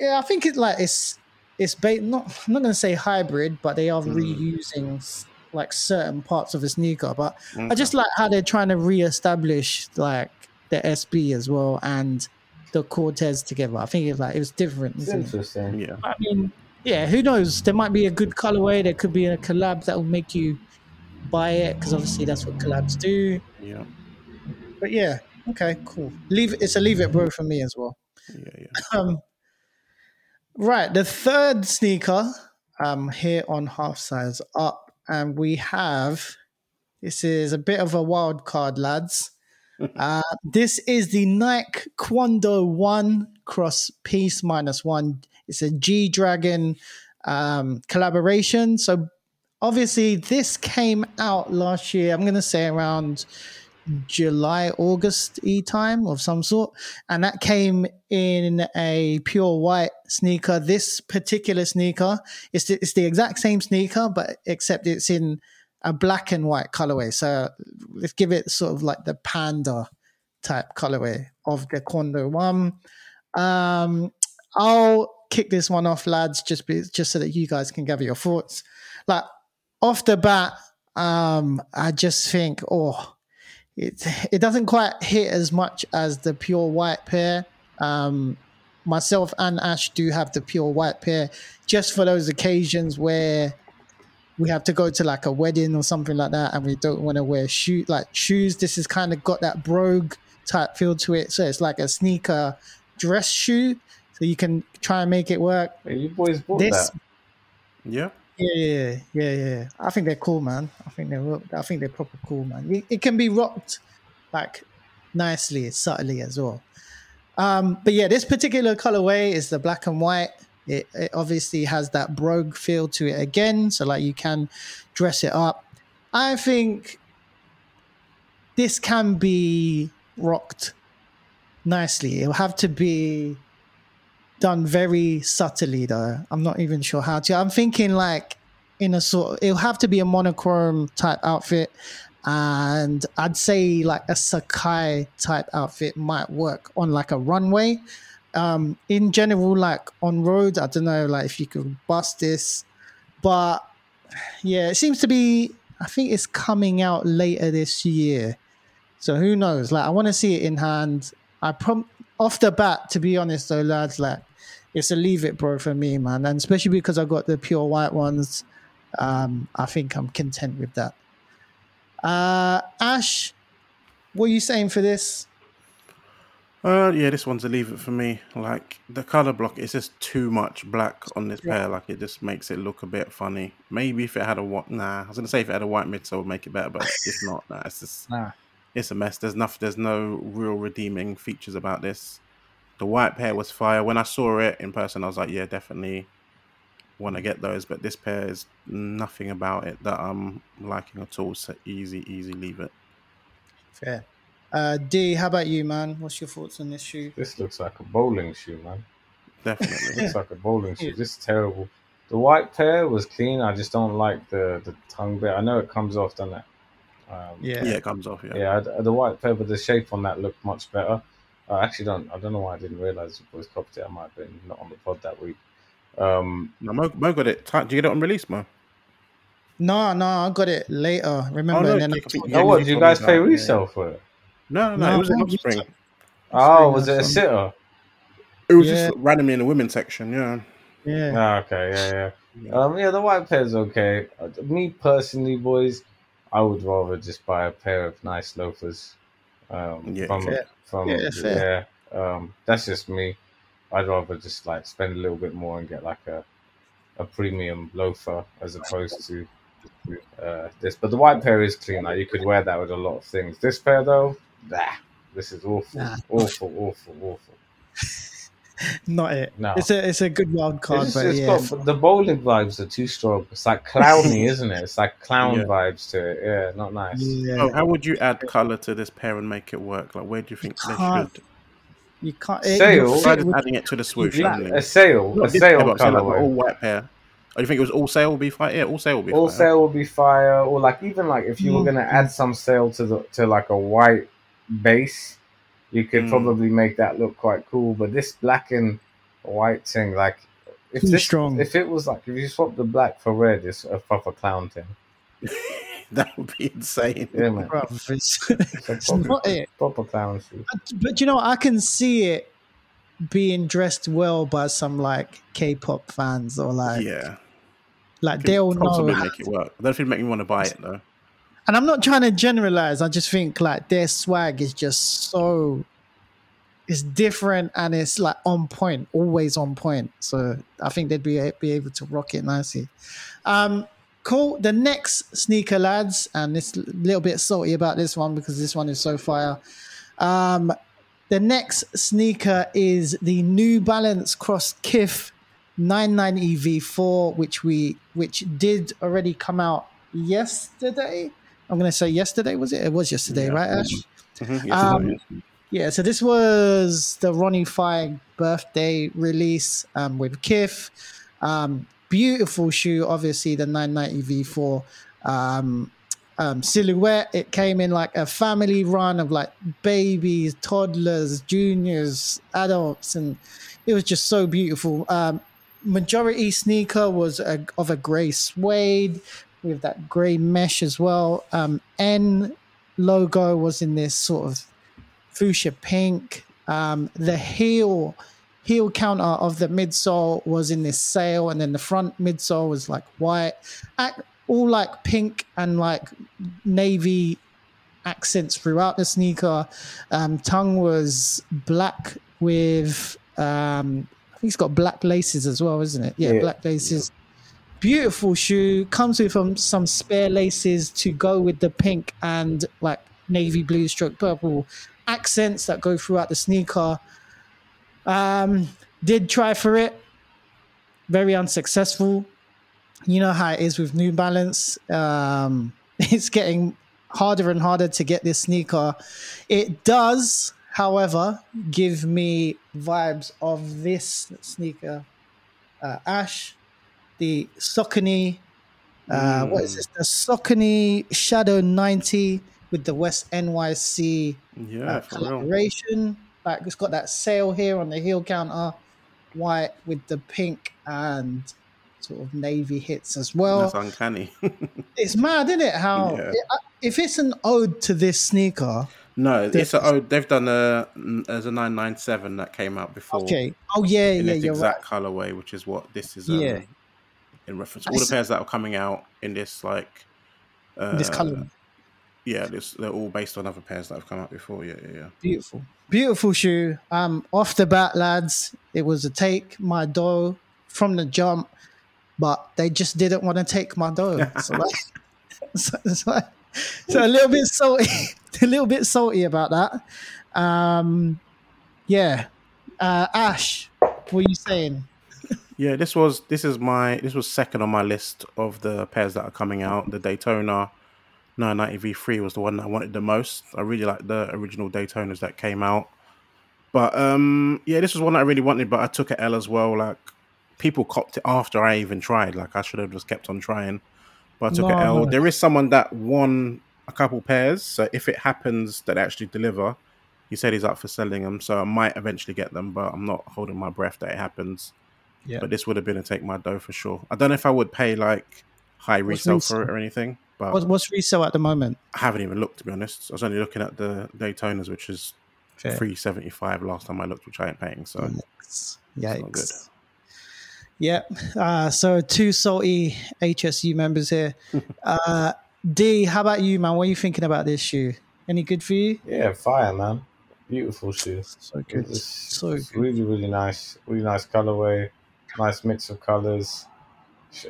yeah, I think it's like it's it's ba- not I'm not going to say hybrid, but they are Mm. reusing s- like certain parts of a sneaker. But I just like how they're trying to reestablish like the SB as well and the Cortez together. I think it's like it was different. it's isn't it? interesting. Yeah. I mean, yeah, who knows? There might be a good colorway. There could be a collab that will make you buy it because obviously that's what collabs do. Yeah. But yeah, okay, cool. Leave it, it's a leave it, bro, for me as well. Yeah. Yeah. *laughs* Um, right, the third sneaker um here on half size up, and we have this is a bit of a wild card, lads. *laughs* Uh, this is the Nike Kwondo One Cross Peace Minus One. It's a G Dragon um, collaboration. So obviously, this came out last year. I'm going to say around July, August e time of some sort, and that came in a pure white sneaker. This particular sneaker is the, it's the exact same sneaker, but except it's in a black and white colorway. So let's give it sort of like the panda type colorway of the Kwondo one. Um, I'll kick this one off, lads, just be, just so that you guys can gather your thoughts. Like off the bat, um, I just think, oh, it it doesn't quite hit as much as the pure white pair. Um, myself and Ash do have the pure white pair, just for those occasions where we have to go to like a wedding or something like that, and we don't want to wear shoe like shoes. This has kind of got that brogue type feel to it, so it's like a sneaker dress shoe, so you can try and make it work. Hey, you boys bought This that. Yeah. Yeah, yeah, yeah. I think they're cool, man. I think they're, I think they're proper cool, man. It, it can be rocked like nicely, subtly as well. Um, but yeah, this particular colorway is the black and white. It, it obviously has that brogue feel to it again, so like you can dress it up. I think this can be rocked nicely. It'll have to be done very subtly though. I'm not even sure how to. I'm thinking like in a sort it'll have to be a monochrome type outfit and I'd say like a Sacai type outfit might work on like a runway. Um in general like on road, I don't know like if you could bust this but yeah, it seems to be I think it's coming out later this year. So who knows? Like I want to see it in hand. I prom off the bat, to be honest though, lads, like it's a leave it, bro, for me, man. And especially because I got the pure white ones, um, I think I'm content with that. Uh, Ash, what are you saying for this? Uh, yeah, this one's a leave it for me. Like the color block is just too much black on this Yeah. pair. Like it just makes it look a bit funny. Maybe if it had a what? Nah, I was gonna say if it had a white midsole, it would make it better, but it's not. Nah, it's just *laughs* Nah. it's a mess. There's nothing. There's no real redeeming features about this. The white pair was fire. When I saw it in person, I was like, yeah, definitely want to get those, but this pair is nothing about it that I'm liking at all. So easy, easy, leave it. Fair. Uh, D, how about you, man? What's your thoughts on this shoe? This looks like a bowling shoe, man. Definitely. *laughs* looks like a bowling shoe. This is terrible. The white pair was clean. I just don't like the the tongue bit. I know it comes off, doesn't it? Um, Yeah. yeah, it comes off. Yeah. yeah. The white pair, but the shape on that looked much better. I actually don't. I don't know why I didn't realize it was copied it. I might have been not on the pod that week. Um, No, Mo, Mo got it. Ti- Do you get it on release, Mo? No, no, I got it later. Remember? Oh, no, and then you- took you- it. oh, what? Did you you guys pay me that, yeah. resale for it? No, no, no. No, it was an I offspring. think Oh, was it a sitter? It was Yeah. just randomly in the women's section. Yeah. Yeah. Ah, okay, yeah, yeah. Yeah. Um, yeah, the white pair's okay. Uh, me personally, boys, I would rather just buy a pair of nice loafers. Um, Yeah, from fair. from Yeah, fair. yeah. Um, that's just me. I'd rather just like spend a little bit more and get like a a premium loafer as opposed to uh, this. But the white pair is clean. Like you could wear that with a lot of things. This pair though, nah, this is awful, Nah. awful, awful, awful. *laughs* Not it. No. It's a it's a good wild card, It's, but it's yeah. got, the bowling vibes are too strong. It's like clowny, *laughs* isn't it? It's like clown Yeah. vibes to it. Yeah, not nice. yeah. Oh, how would you add color to this pair and make it work? Like, where do you think they should? You can't. It, Sale? your Try would- adding it to the swoosh. Only. a sale, Not a this pair, sale but like, all white pair. Oh, you think it was all sale will be fine? Yeah, all sale will be All fine. sale will be fire, or like even like if you were Mm. gonna add some sale to the to like a white base, you could Mm. probably make that look quite cool. But this black and white thing, like if Too this, strong. if it was like if you swap the black for red, it's a proper clown thing. *laughs* that would be insane. Yeah, man, Bruv, it's, it's *laughs* it's proper, not it. proper clown shoe. But you know, I can see it being dressed well by some like K-pop fans or like yeah, like they'll know. how- make it work. I don't think it'd make me want to buy it though. And I'm not trying to generalize. I just think like their swag is just so it's different and it's like on point, always on point. So I think they'd be be able to rock it nicely. Um, cool. The next sneaker, lads, and it's a little bit salty about this one because this one is so fire. Um, the next sneaker is the New Balance Cross Kith 990 V4, which we which did already come out yesterday. I'm gonna say yesterday was it? It was yesterday, Yeah. right, Ash? Mhm, Um. Yeah, so this was the Ronnie Fieg birthday release um, with Kith. Um, beautiful shoe, obviously the 990 V4 um, um, silhouette. It came in like a family run of like babies, toddlers, juniors, adults, and it was just so beautiful. Um, majority sneaker was a, of a grey suede with that grey mesh as well. Um, N logo was in this sort of fuchsia pink. Um, the heel heel counter of the midsole was in this sail, and then the front midsole was like white, all like pink and like navy accents throughout the sneaker. Um, tongue was black with um, I think it's got black laces as well, isn't it? Yeah, Yeah. black laces. Beautiful shoe. Comes with um, some spare laces to go with the pink and like navy blue stroke purple accents that go throughout the sneaker. Um, did try for it. Very unsuccessful. You know how it is with New Balance. Um, *laughs* it's getting harder and harder to get this sneaker. It does, however, give me vibes of this sneaker, uh, Ash, the Saucony. Uh, What is this? The Saucony Shadow 90 with the West NYC Yeah, uh, collaboration. Like it's got that sail here on the heel counter, white with the pink and sort of navy hits as well. That's uncanny. *laughs* It's mad, isn't it? How Yeah. if it's an ode to this sneaker, no, it's a, oh, they've done a as a nine nine seven that came out before. okay. Oh yeah, in yeah, you're right. exact colorway, which is what this is. Um, Yeah. In reference, all the pairs that are coming out in this like. Uh, This color, Yeah, this, they're all based on other pairs that have come out before. Yeah, yeah, yeah. beautiful, beautiful shoe. Um, off the bat, lads, it was a take my dough from the jump, but they just didn't want to take my dough. So, like, *laughs* *laughs* so, so, so a little bit salty, *laughs* a little bit salty about that. Um, yeah, uh, Ash, what are you saying? Yeah, this was this is my this was second on my list of the pairs that are coming out. The Daytona 990 V3 was the one that I wanted the most. I really like the original Daytonas that came out. But um yeah, this was one I really wanted, but I took an L as well. Like people copped it after I even tried. Like I should have just kept on trying. But I took No, an L. no. There is someone that won a couple pairs, so if it happens that they actually deliver, he said he's up for selling them, so I might eventually get them, but I'm not holding my breath that it happens. Yeah. But this would have been a take my dough for sure. I don't know if I would pay like high What's resale for it or anything, but What's, what's resale at the moment? I haven't even looked to be honest. I was only looking at the Daytonas, which is Fair. three seventy five last time I looked, which I ain't paying. So Yikes. not Yikes. good. Yep. Uh, so two salty HSU members here. *laughs* uh, D, how about you, man? What are you thinking about this shoe? Any good for you? Yeah, fire, man. Beautiful shoe. So good. It's, So it's good. really, really nice. Really nice colorway. Nice mix of colors.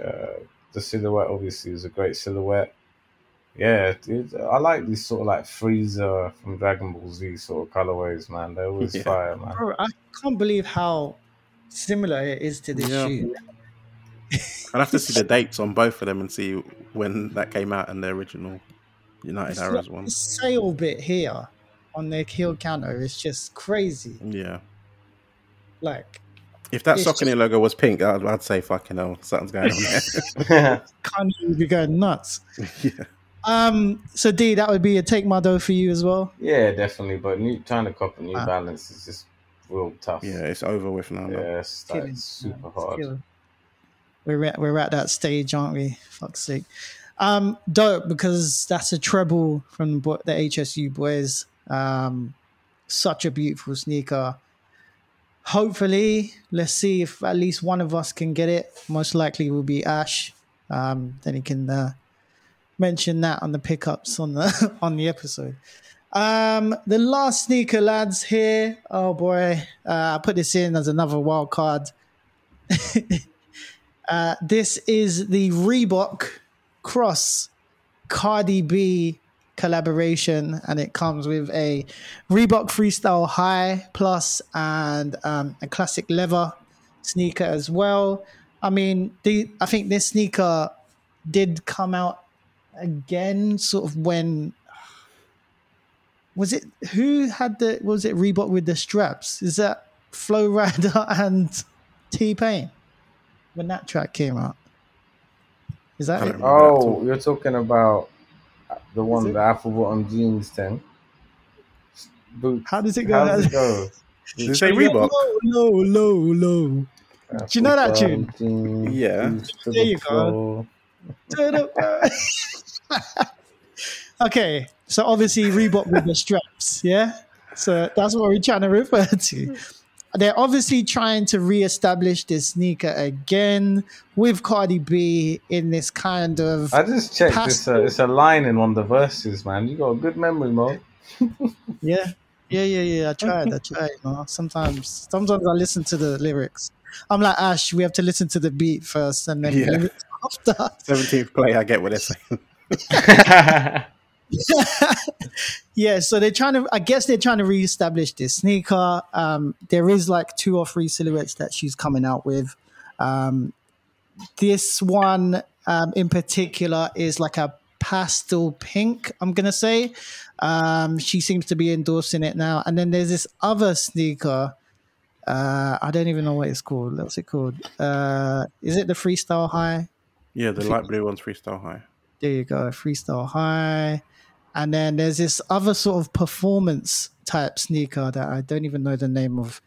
Uh, the silhouette obviously is a great silhouette. Yeah, dude, I like these sort of like Frieza from Dragon Ball Z sort of colorways, man. They're always Yeah. fire, man. Bro, I can't believe how similar it is to this Yeah. shoe. I'll have to see the *laughs* dates on both of them and see when that came out and the original United It's Arrows like one. the sale bit here on their heel counter is just crazy. Yeah. Like, If that It's Saucony logo was pink, I'd, I'd say fucking hell, something's going on yeah, *laughs* *laughs* *laughs* can't even be going nuts. yeah. Um, so D, that would be a take my dough for you as well. Yeah, definitely. But new, trying to cop a New Ah. Balance is just real tough. Yeah, it's over with now. man. yeah, it's, like, Killing, super man. hard. Killing. We're at, we're at that stage, aren't we? Fuck's sake. Um, dope because that's a treble from the HSU boys. Um, such a beautiful sneaker. Hopefully, let's see if at least one of us can get it. Most likely will be Ash. Um, then he can uh, mention that on the pickups on the *laughs* on the episode. Um, the last sneaker, lads, here. Oh boy, uh, I put this in as another wild card. *laughs* uh, this is the Reebok Cross Cardi B collaboration, and it comes with a Reebok Freestyle High Plus and um, a classic leather sneaker as well. I mean, the I think this sneaker did come out again, sort of when was it who had the was it Reebok with the straps? Is that Flo Rida *laughs* and T Pain when that track came out? Is that it? don't remember that at Oh, you're talking about the one, it? the apple bottom jeans thing. Boots. How does it go? How does it go? *laughs* Did say Reebok? Low, low, low, low. Do you know that tune? jeans, Yeah. There the you go. *laughs* okay, so obviously Reebok with the straps, yeah. So that's what we're trying to refer to. They're obviously trying to reestablish this sneaker again with Cardi B in this kind of I just checked. It's a, it's a line in one of the verses, man. You got a good memory, Mo. *laughs* yeah, yeah, yeah, yeah. I tried, I tried. You know? Sometimes, sometimes I listen to the lyrics. I'm like Ash. We have to listen to the beat first, and then Yeah. lyrics after. *laughs* Seventeenth play, I get what they're saying. *laughs* *laughs* yeah, so they're trying to. I guess they're trying to reestablish this sneaker. Um, there is like two or three silhouettes that she's coming out with. Um, this one um, in particular is like a pastel pink. I'm gonna say. Um, she seems to be endorsing it now. And then there's this other sneaker. Uh, I don't even know what it's called. What's it called? Uh, is it the Freestyle High? Yeah, the light blue one's freestyle high. There you go, freestyle high. And then there's this other sort of performance type sneaker that I don't even know the name of,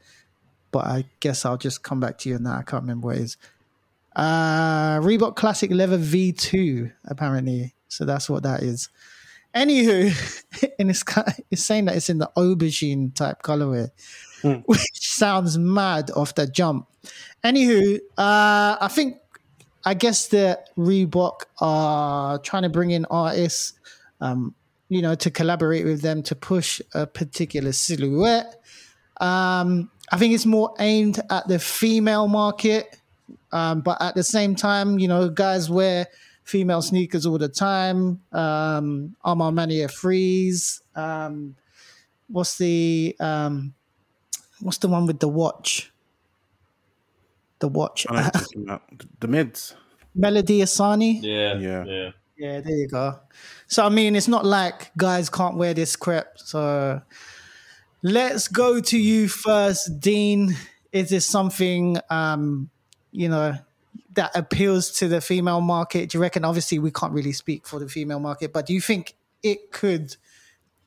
but I guess I'll just come back to you on that. I can't remember what it is. Uh, Reebok Classic Leather V2, apparently. So that's what that is. Anywho, *laughs* and it's, it's saying that it's in the aubergine type colorway, Hmm. *laughs* which sounds mad off the jump. Anywho, uh, I think I guess the Reebok are trying to bring in artists, um, you know, to collaborate with them to push a particular silhouette. Um, I think it's more aimed at the female market, um, but at the same time, you know, guys wear female sneakers all the time. Um, Armand Mania Freeze. Um, what's the um, what's the one with the watch? the watch. I know what you're talking about. the mids. Melody Ehsani. Yeah, Yeah. yeah. Yeah, there you go. So I mean, it's not like guys can't wear this crap. So let's go to you first, Dean. Is this something um, you know that appeals to the female market? Do you reckon? Obviously, we can't really speak for the female market, but do you think it could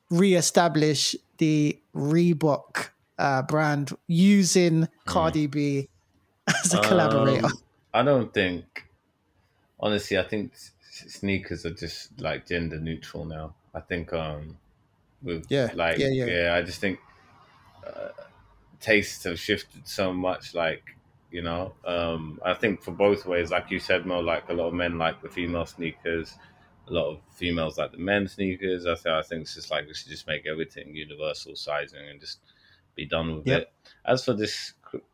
re-establish the Reebok uh, brand using Cardi B as a collaborator? Um, I don't think. Honestly, I think sneakers are just like gender neutral now. I think um, with Yeah, like yeah, yeah. I just think uh, tastes have shifted so much. Like you know, um, I think for both ways, like you said, Mo, like a lot of men like the female sneakers. A lot of females like the men's sneakers. I think I think it's just like we should just make everything universal sizing and just be done with Yep. it. As for this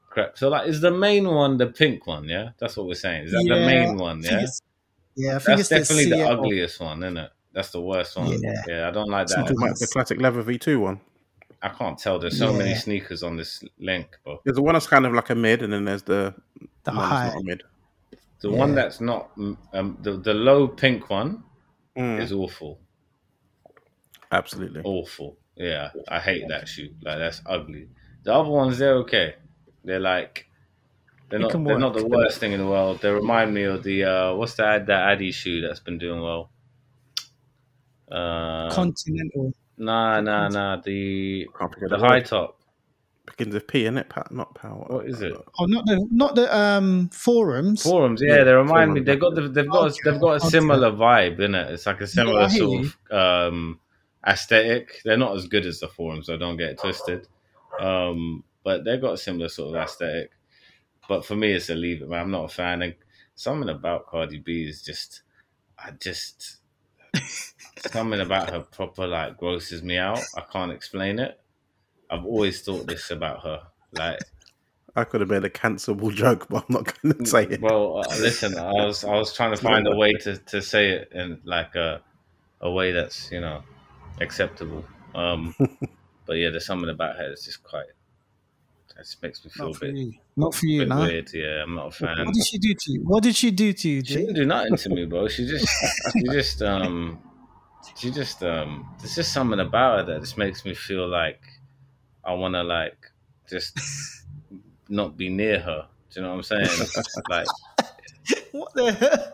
crap, so like, is the main one the pink one? Yeah, that's what we're saying. Is that the main one? Yeah, yeah, I think that's it's definitely the, CL. ugliest one, isn't it? That's the worst one. Yeah. Yeah, I don't like that. talking about the classic leather V2 one. I can't tell. There's so many sneakers on this link, bro. There's the one that's kind of like a mid, and then there's the, The one that's high. not a mid. The Yeah. one that's not um, the the low pink one Mm, is awful, absolutely. awful. Yeah, I hate that shoe. Like that's ugly. The other ones they're okay. They're like they're not they're not the worst thing in the world. They remind me of the uh what's that that Addy shoe that's been doing well. Uh, Continental. nah, nah, nah. The the the high word. top. Begins with P, in it? Pa- not power. What is it? Oh, not the not the um forums. Forums, yeah, Yeah, they remind me. They've got the, they've got Okay, they've got a similar vibe in it. It's like a similar I hear sort of um, aesthetic. They're not as good as the forums, so don't get it twisted. Um, but they've got a similar sort of aesthetic. But for me, it's a leave it, man. I'm not a fan. And something about Cardi B is just, I just something about her proper like grosses me out. I can't explain it. I've always thought this about her. Like I could have made a cancelable *laughs* joke, but I'm not going to say it. Well, uh, listen, I was I was trying to *laughs* find a way to, to say it in like a a way that's you know acceptable. Um, *laughs* but yeah, there's something about her that's just quite. That just makes me feel Not a for bit, you. Not for you, bit no. weird. Yeah, I'm not a fan. What did she do to you? What did she do to you, She didn't do nothing to me, bro. She just, *laughs* she just, um, she just, um, there's just something about her that just makes me feel like I want to like just not be near her. Do you know what I'm saying? like, *laughs* What the hell?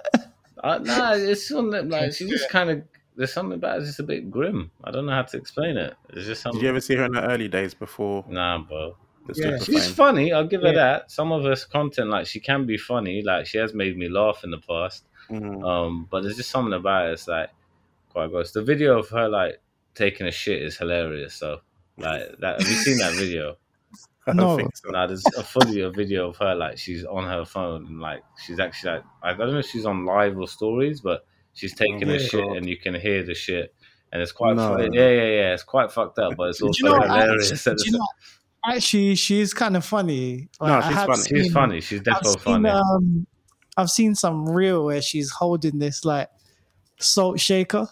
uh, nah, it's something like she just kind of. There's something about it just a bit grim. I don't know how to explain it. It's just something. Did you ever see her in the early days before Nah, bro. The Yeah. She's fame? funny. I'll give her Yeah. that. Some of her content, like she can be funny. Like she has made me laugh in the past. Mhm. Um, but there's just something about it. It's like quite gross. The video of her like taking a shit is hilarious. So like that. Have you seen that video? *laughs* I don't No. think so. Nah, there's a fully a video of her like she's on her phone and like she's actually like I don't know if she's on live or stories, but she's taking Oh, a shit God. and you can hear the shit. And it's quite No. funny. Yeah, yeah, yeah. It's quite fucked up, but it's also you know hilarious. Actually, do you know what? Actually, she's kind of funny. No, Like, I she's funny. She's seen- funny. She's I've definitely seen, funny. um, I've seen some reel where she's holding this like salt shaker.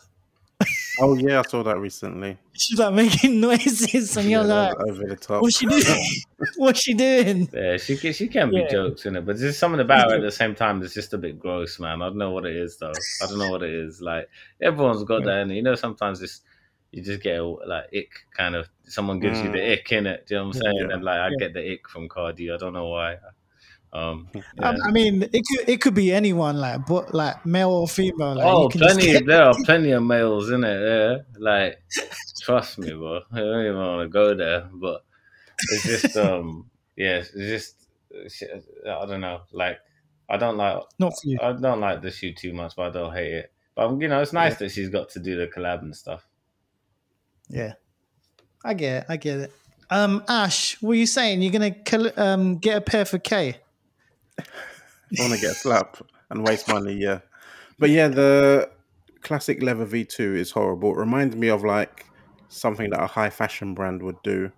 Oh yeah, I saw that recently. *laughs* She's like making *laughs* noises, and Yeah, you're like, over the top. "What's she doing? *laughs* What's she doing?" Yeah, she can, she can be Yeah. jokes in it, but there's something about her at the same time that's just a bit gross, man. I don't know what it is though. I don't know what it is. Like everyone's got that, and you know, sometimes it's you just get a, like ick kind of. Someone gives you the ick in it. Do you know what I'm saying? Yeah. And like I Yeah. get the ick from Cardi. I don't know why. Um, Um, yeah. I mean, it could it could be anyone, like but like male or female. Like, oh, you can just plenty. get- there are *laughs* plenty of males in it. Yeah, like trust me, bro. *laughs* I don't even want to go there, but it's just *laughs* um, yeah, it's just I don't know. Like I don't like not for you. I don't like the shoe too much, but I don't hate it. But you know, it's nice that she's got to do the collab and stuff. Yeah, I get it. I get it. Um, Ash, what are you saying? You're gonna um get a pair for K? I want to get a slap and waste money, yeah. But yeah, the classic leather V2 is horrible. It reminds me of like something that a high fashion brand would do.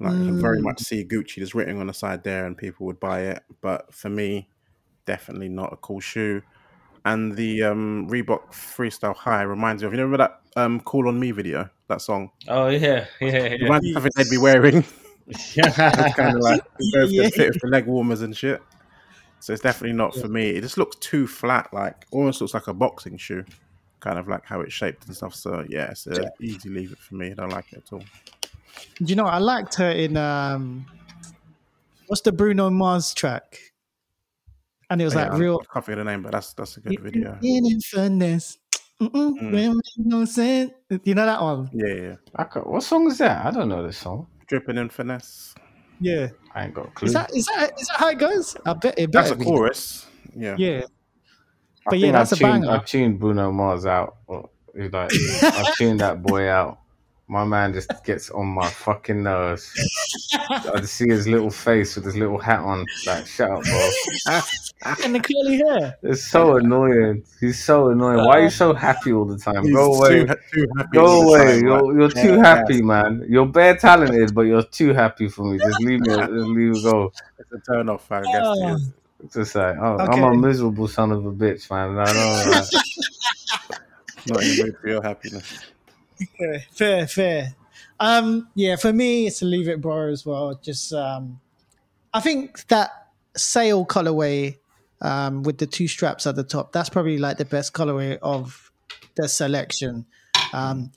Like I very Mm. much see Gucci just written on the side there and people would buy it. But for me, definitely not a cool shoe. And the um, Reebok Freestyle High reminds me of you remember that um, "Call on Me" video, that song. Oh yeah, yeah, It yeah. reminds me of something they'd be wearing. yeah. *laughs* It's kind of like it goes Yeah. to fit with the leg warmers and shit. So it's definitely not for me. It just looks too flat, like almost looks like a boxing shoe, kind of like how it's shaped and stuff. So yeah, it's a easy leave it for me. I don't like it at all. Do you know I liked her in um, what's the Bruno Mars track? And it was Yeah, like I- real I can't figure the name, but that's that's a good video. in finesse. Mm-mm, Mm. will make no sense. You know that one? Yeah, yeah. I ca- what song is that? I don't know this song. Dripping in finesse. Yeah. I ain't got a clue. Is that is that is that how it goes? I bet it That's a be. chorus. Yeah. Yeah. I but yeah, think that's I a tuned, banger. I tuned Bruno Mars out. Or, like, I tuned that boy out. My man just gets on my fucking nerves. I just see his little face with his little hat on. Like, shut up, bro. *laughs* and the curly hair. It's so annoying. He's so annoying. Why are you so happy all the time? He's Go away. Too, too happy Go away. time, You're, you're too Yeah. happy, man. You're bare talented, but you're too happy for me. Just leave me. Just leave it go. It's a turn off, I guess. Oh. it is. It's just like, oh, I'm a miserable son of a bitch, man. I know. Like, *laughs* Not in the mood for your happiness. Fair, fair, fair. Um, yeah, for me, it's a leave it bro as well. Just, um, I think that sail colorway um, with the two straps at the top, that's probably like the best colorway of the selection. Um,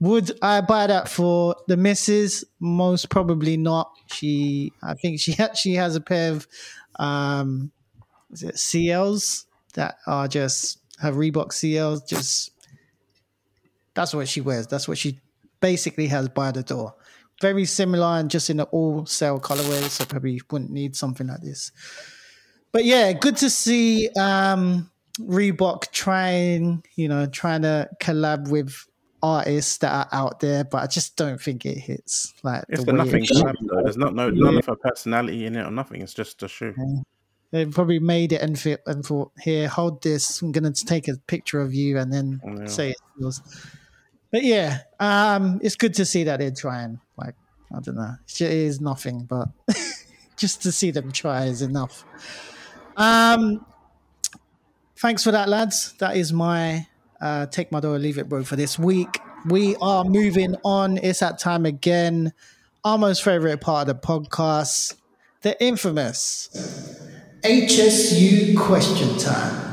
would I buy that for the missus? Most probably not. She, I think she *laughs* actually has a pair of, um, is it CLs that are just her Reebok CLs, just that's what she wears. That's what she basically has by the door. Very similar and just in an all sale colorway, so probably wouldn't need something like this. But yeah, good to see um Reebok trying, you know, trying to collab with artists that are out there, but I just don't think it hits like It's the the nothing collab, though. There's not no none of her personality in it or nothing. It's just a shoe. They probably made it and, fit, and thought, here, hold this. I'm going to take a picture of you and then Yeah. say it's yours. But yeah, um, it's good to see that they're trying. Like, I don't know. It is nothing, but *laughs* just to see them try is enough. Um, thanks for that, lads. That is my uh, take my door leave it, bro, for this week. We are moving on. It's that time again. Our most favorite part of the podcast, the infamous HSU question time.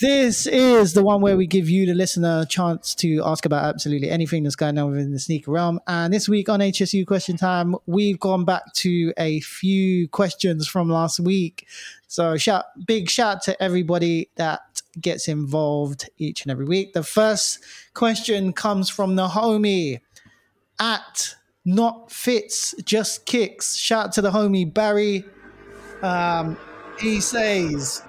This is the one where we give you, the listener, a chance to ask about absolutely anything that's going on within the sneaker realm. And this week on HSU question time, we've gone back to a few questions from last week. So, shout, big shout to everybody that gets involved each and every week. The first question comes from the homie at Not Fits, Just Kicks. Shout to the homie Barry. Um, he says,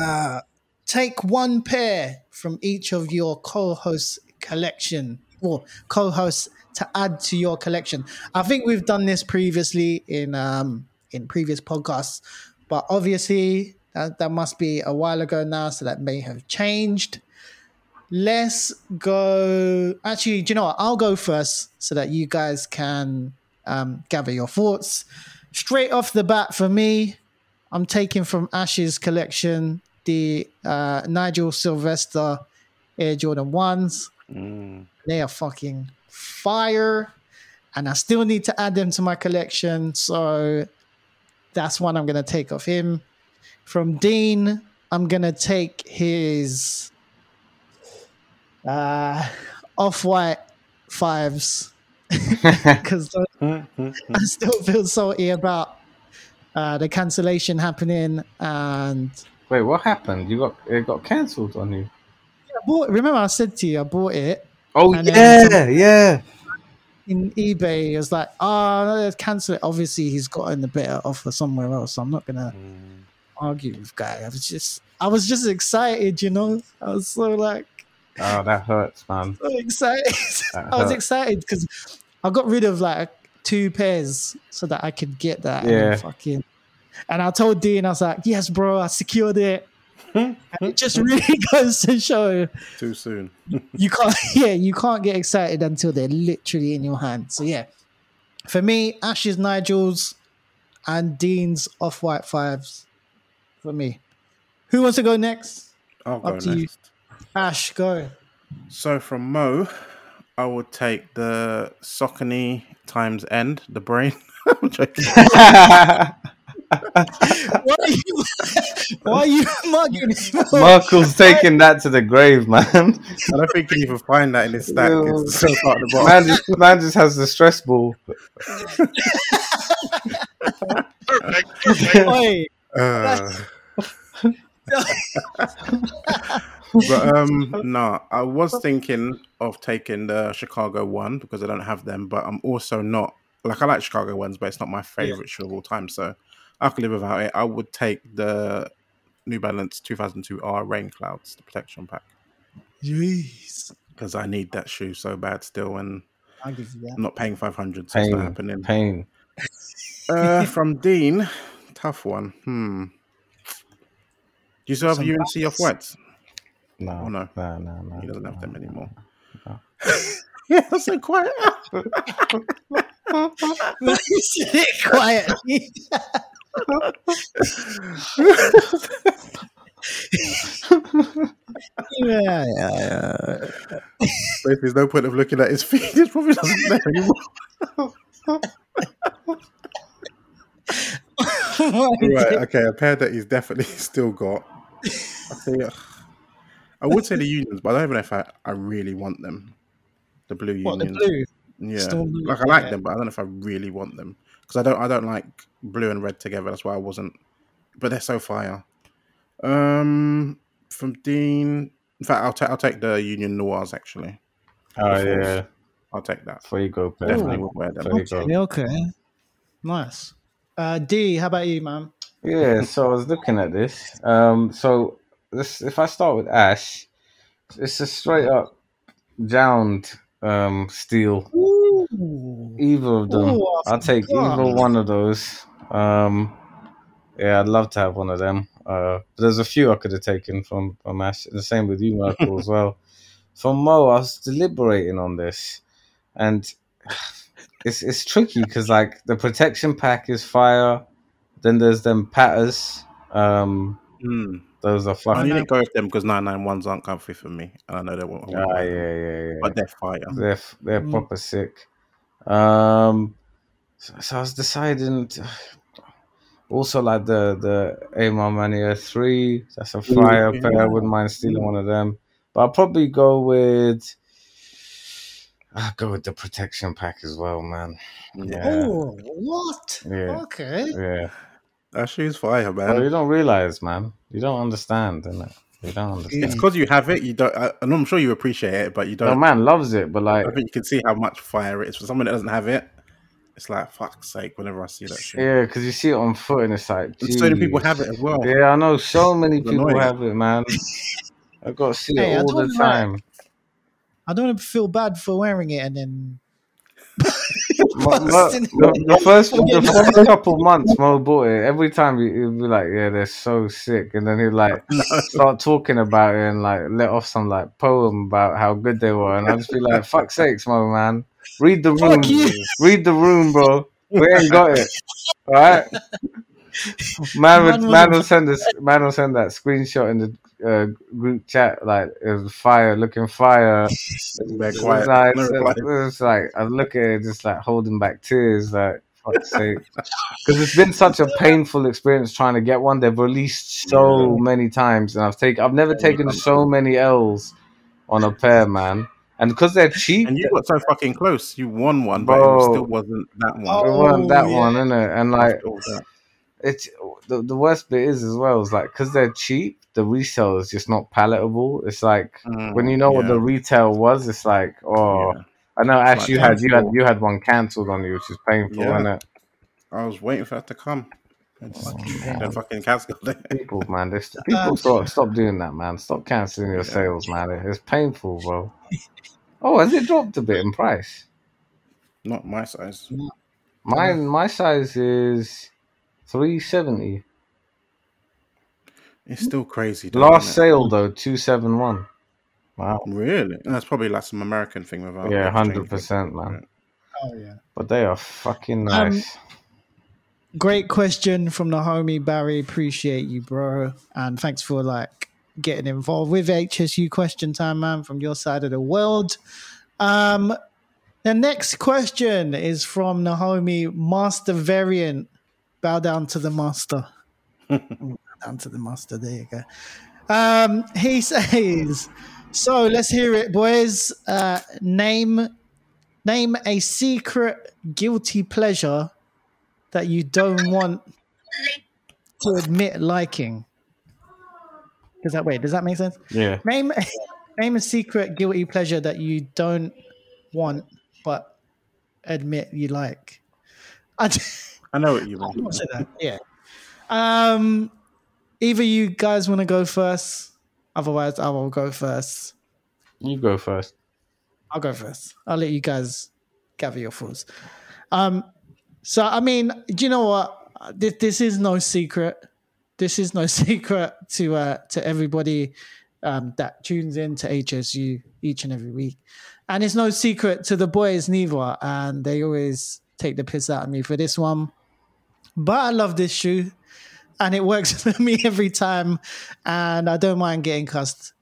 uh, take one pair from each of your co-hosts collection or co-hosts to add to your collection. I think we've done this previously in um, in previous podcasts, but obviously that, that must be a while ago now, so that may have changed. Let's go. Actually, do you know what? I'll go first so that you guys can um, gather your thoughts. Straight off the bat for me, I'm taking from Ash's collection the uh, Nigel Sylvester Air Jordan 1s. Mm. They are fucking fire. And I still need to add them to my collection. So that's one I'm going to take off him. From Dean, I'm going to take his uh, off white fives *laughs* because. I *laughs* still feel salty about uh, the cancellation happening. And Wait, what happened? You got it got cancelled on you? Yeah, I bought, remember, I said to you, I bought it Oh yeah, then yeah. in eBay. It was like, oh, no, let's cancel it. Obviously, he's gotten a better offer somewhere else. So I'm not gonna Mm. argue with guy. I was just, I was just excited, you know. I was so like Oh, that hurts, man. *laughs* so excited. That *laughs* I was excited because I got rid of like two pairs so that I could get that. and Yeah. fucking. And I told Dean, I was like, yes, bro, I secured it. And it just really *laughs* goes to show Too soon. you can't *laughs* yeah you can't get excited until they're literally in your hand so yeah for me ash's nigels and dean's off-white fives for me who wants to go next I'll go Up to you. next. ash go So from Mo, I would take the Saucony times end, the brain. *laughs* I'm joking. Why, are you, why are you mugging him? Merkle's taking that to the grave, man. I don't think you can even find that in his stack. It's so far at the bottom. Man just, man just has the stress ball. Perfect. *laughs* perfect. Oi, Uh, *laughs* but um, no, I was thinking of taking the Chicago one because I don't have them, but I'm also not like I like Chicago ones, but it's not my favorite shoe of all time. So I could live without it. I would take the New Balance 2002 R Rain Clouds, the protection pack, jeez. because I need that shoe so bad still, and I'll give you that. I'm not paying 500, so it's not Pain, happening. pain. Uh, from Dean, tough one. Hmm. Do you still have Some UNC off whites? No, Oh, no. no, no, no. He doesn't have them anymore. no. *laughs* yeah, that's so quiet. *laughs* *laughs* Sit it quietly. Yeah, yeah, yeah. If there's no point of looking at his feet, he probably doesn't know anymore. right, okay, a pair that he's definitely *laughs* still got. I, say, uh, I would say the unions, but I don't even know if I, I really want them. The blue What the unions. blue? Yeah, blue, like I like yeah. them, but I don't know if I really want them because I don't. I don't like blue and red together. That's why I wasn't. But they're so fire. Um, from Dean. In fact, I'll take. I'll take the Union Noirs. Actually, Oh The fourth. yeah, I'll take that. before you go, pair, Definitely man. would wear them. There you go. Okay, okay. Nice. Uh, D, how about you, man? Yeah, so I was looking at this. Um, so this, if I start with Ash, it's a straight up jound um steel. Ooh. Either of them, Ooh, I I'll take forgot. either one of those. Um, yeah, I'd love to have one of them. Uh, but there's a few I could have taken from from Ash. The same with you, Michael, as *laughs* well. From Mo, I was deliberating on this, and it's it's tricky because like the protection pack is fire. Then there's them patters. Um, Hmm. those are I fucking. need to go with them because 991s aren't comfy for me, and I know they won't. Ah, yeah, yeah, yeah. But they're fire. They're they're Mm. proper sick. Um, so, so I was deciding. To, also, like the the Amar Mania three, that's a fire yeah. pair. I wouldn't mind stealing one of them, but I'll probably go with. I'll go with the protection pack as well, man. Yeah, Oh, what? Yeah. Okay. yeah. That shoe's fire, man. Well, you don't realize, man. You don't understand, innit? You don't understand. It's because you have it. You don't. I, and I'm sure you appreciate it, but you don't. No, man loves it, but like, I think you can see how much fire it is for someone that doesn't have it. It's like fuck's sake. Whenever I see that shit. yeah, because you see it on foot, and it's like, And so many people have it as well. Yeah, I know so many It's people annoying. have it, man. *laughs* I've got to see Hey, it all the don't like- time. I don't feel bad for wearing it and then. *laughs* Mo- Mo- busting the, the first *laughs* the first couple months, Mo bought it. Every time he, he'd be like, "Yeah, they're so sick," and then he'd like start talking about it and like let off some like poem about how good they were, and I'd just be like, "Fuck sakes, Mo, man, read the room, Fuck read the room, bro. We ain't got it, all right." Man, would, Man man will- will send this. Man will send that screenshot in the uh, group chat, like it was fire, looking fire. They're It quiet. like, No it reply. was like I look at it, just like holding back tears, like fuck's sake, because it's been such a painful experience trying to get one. They've released so many times, and I've taken, I've never taken so many L's on a pair, man. And because they're cheap, And you got so fucking close. You won one, Bro. but it still wasn't that one. Oh, it wasn't that yeah. one, innit? And like, After all that. it's the, the worst bit is as well is like because they're cheap, the resale is just not palatable. It's like Mm, when you know what the retail was, it's like oh. yeah. I know, Ash, like you had you had you had one cancelled on you, which is painful, Yeah. isn't it? I was waiting for that to come. It's Oh, the fucking cat's got there. People, man, this *laughs* people stop stop doing that, man. Stop cancelling your Yeah. sales, man. It's painful, bro. Oh, has it dropped a bit in price? Not my size. Mine, my size is three seventy. It's still crazy. Last it? sale though, two seven one. Wow. Really? That's probably like some American thing without. Yeah, hundred percent, man. Oh yeah. But they are fucking Um, nice. Great question from the homie Barry. Appreciate you, bro, and thanks for like getting involved with HSU question time, man, from your side of the world. Um, the next question is from the homie Master Variant Bow down to the master. *laughs* Bow down to the master. There you go. Um, he *laughs* says, "So let's hear it, boys. Uh, name name a secret guilty pleasure that you don't want to admit liking." Does that wait? Does that make sense? Yeah. Name *laughs* name a secret guilty pleasure that you don't want but admit you like. I d- I know what you *laughs* mean. say that. Yeah. Um, either you guys want to go first. Otherwise, I will go first. You go first. I'll go first. I'll let you guys gather your thoughts. Um, so I mean, do you know what? This, this is no secret. This is no *laughs* secret to uh, to everybody um, that tunes in to HSU each and every week, and it's no secret to the boys neither. And they always take the piss out of me for this one. But I love this shoe, and it works *laughs* for me every time, and I don't mind getting cussed.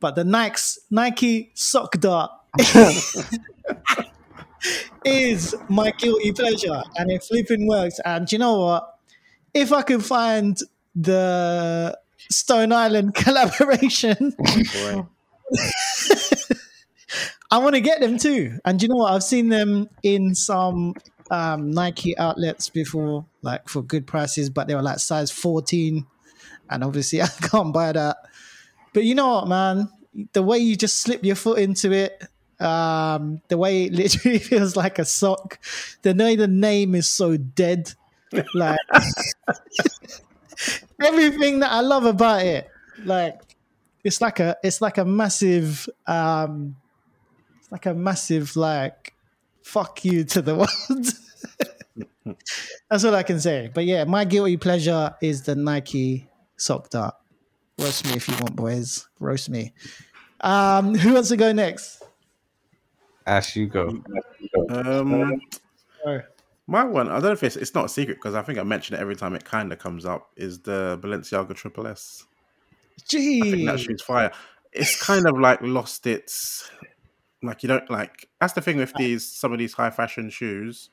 But the Nike's Nike sock dart *laughs* is my guilty pleasure, and it flipping works. And you know what? If I can find the Stone Island *laughs* collaboration, Boy. I want to get them too. And you know what? I've seen them in some um, Nike outlets before, like for good prices, but they were like size 14. And obviously, *laughs* I can't buy that. But you know what, man? The way you just slip your foot into it, um, the way it literally *laughs* feels like a sock, the way the name is so dead. Like *laughs* everything that I love about it, like it's like a it's like a massive um it's like a massive like fuck you to the *laughs* world. That's all I can say. But yeah, my guilty pleasure is the Nike sock dart. Roast me if you want, boys. Roast me. Um, who wants to go next? Ash, you go. Um, Oh. my one, I don't know if it's, it's not a secret because I think I mention it every time it kind of comes up, is the Balenciaga Triple S. I think that Gee. shoe's fire. It's kind of like lost its like you don't like that's the thing with these some of these high fashion shoes.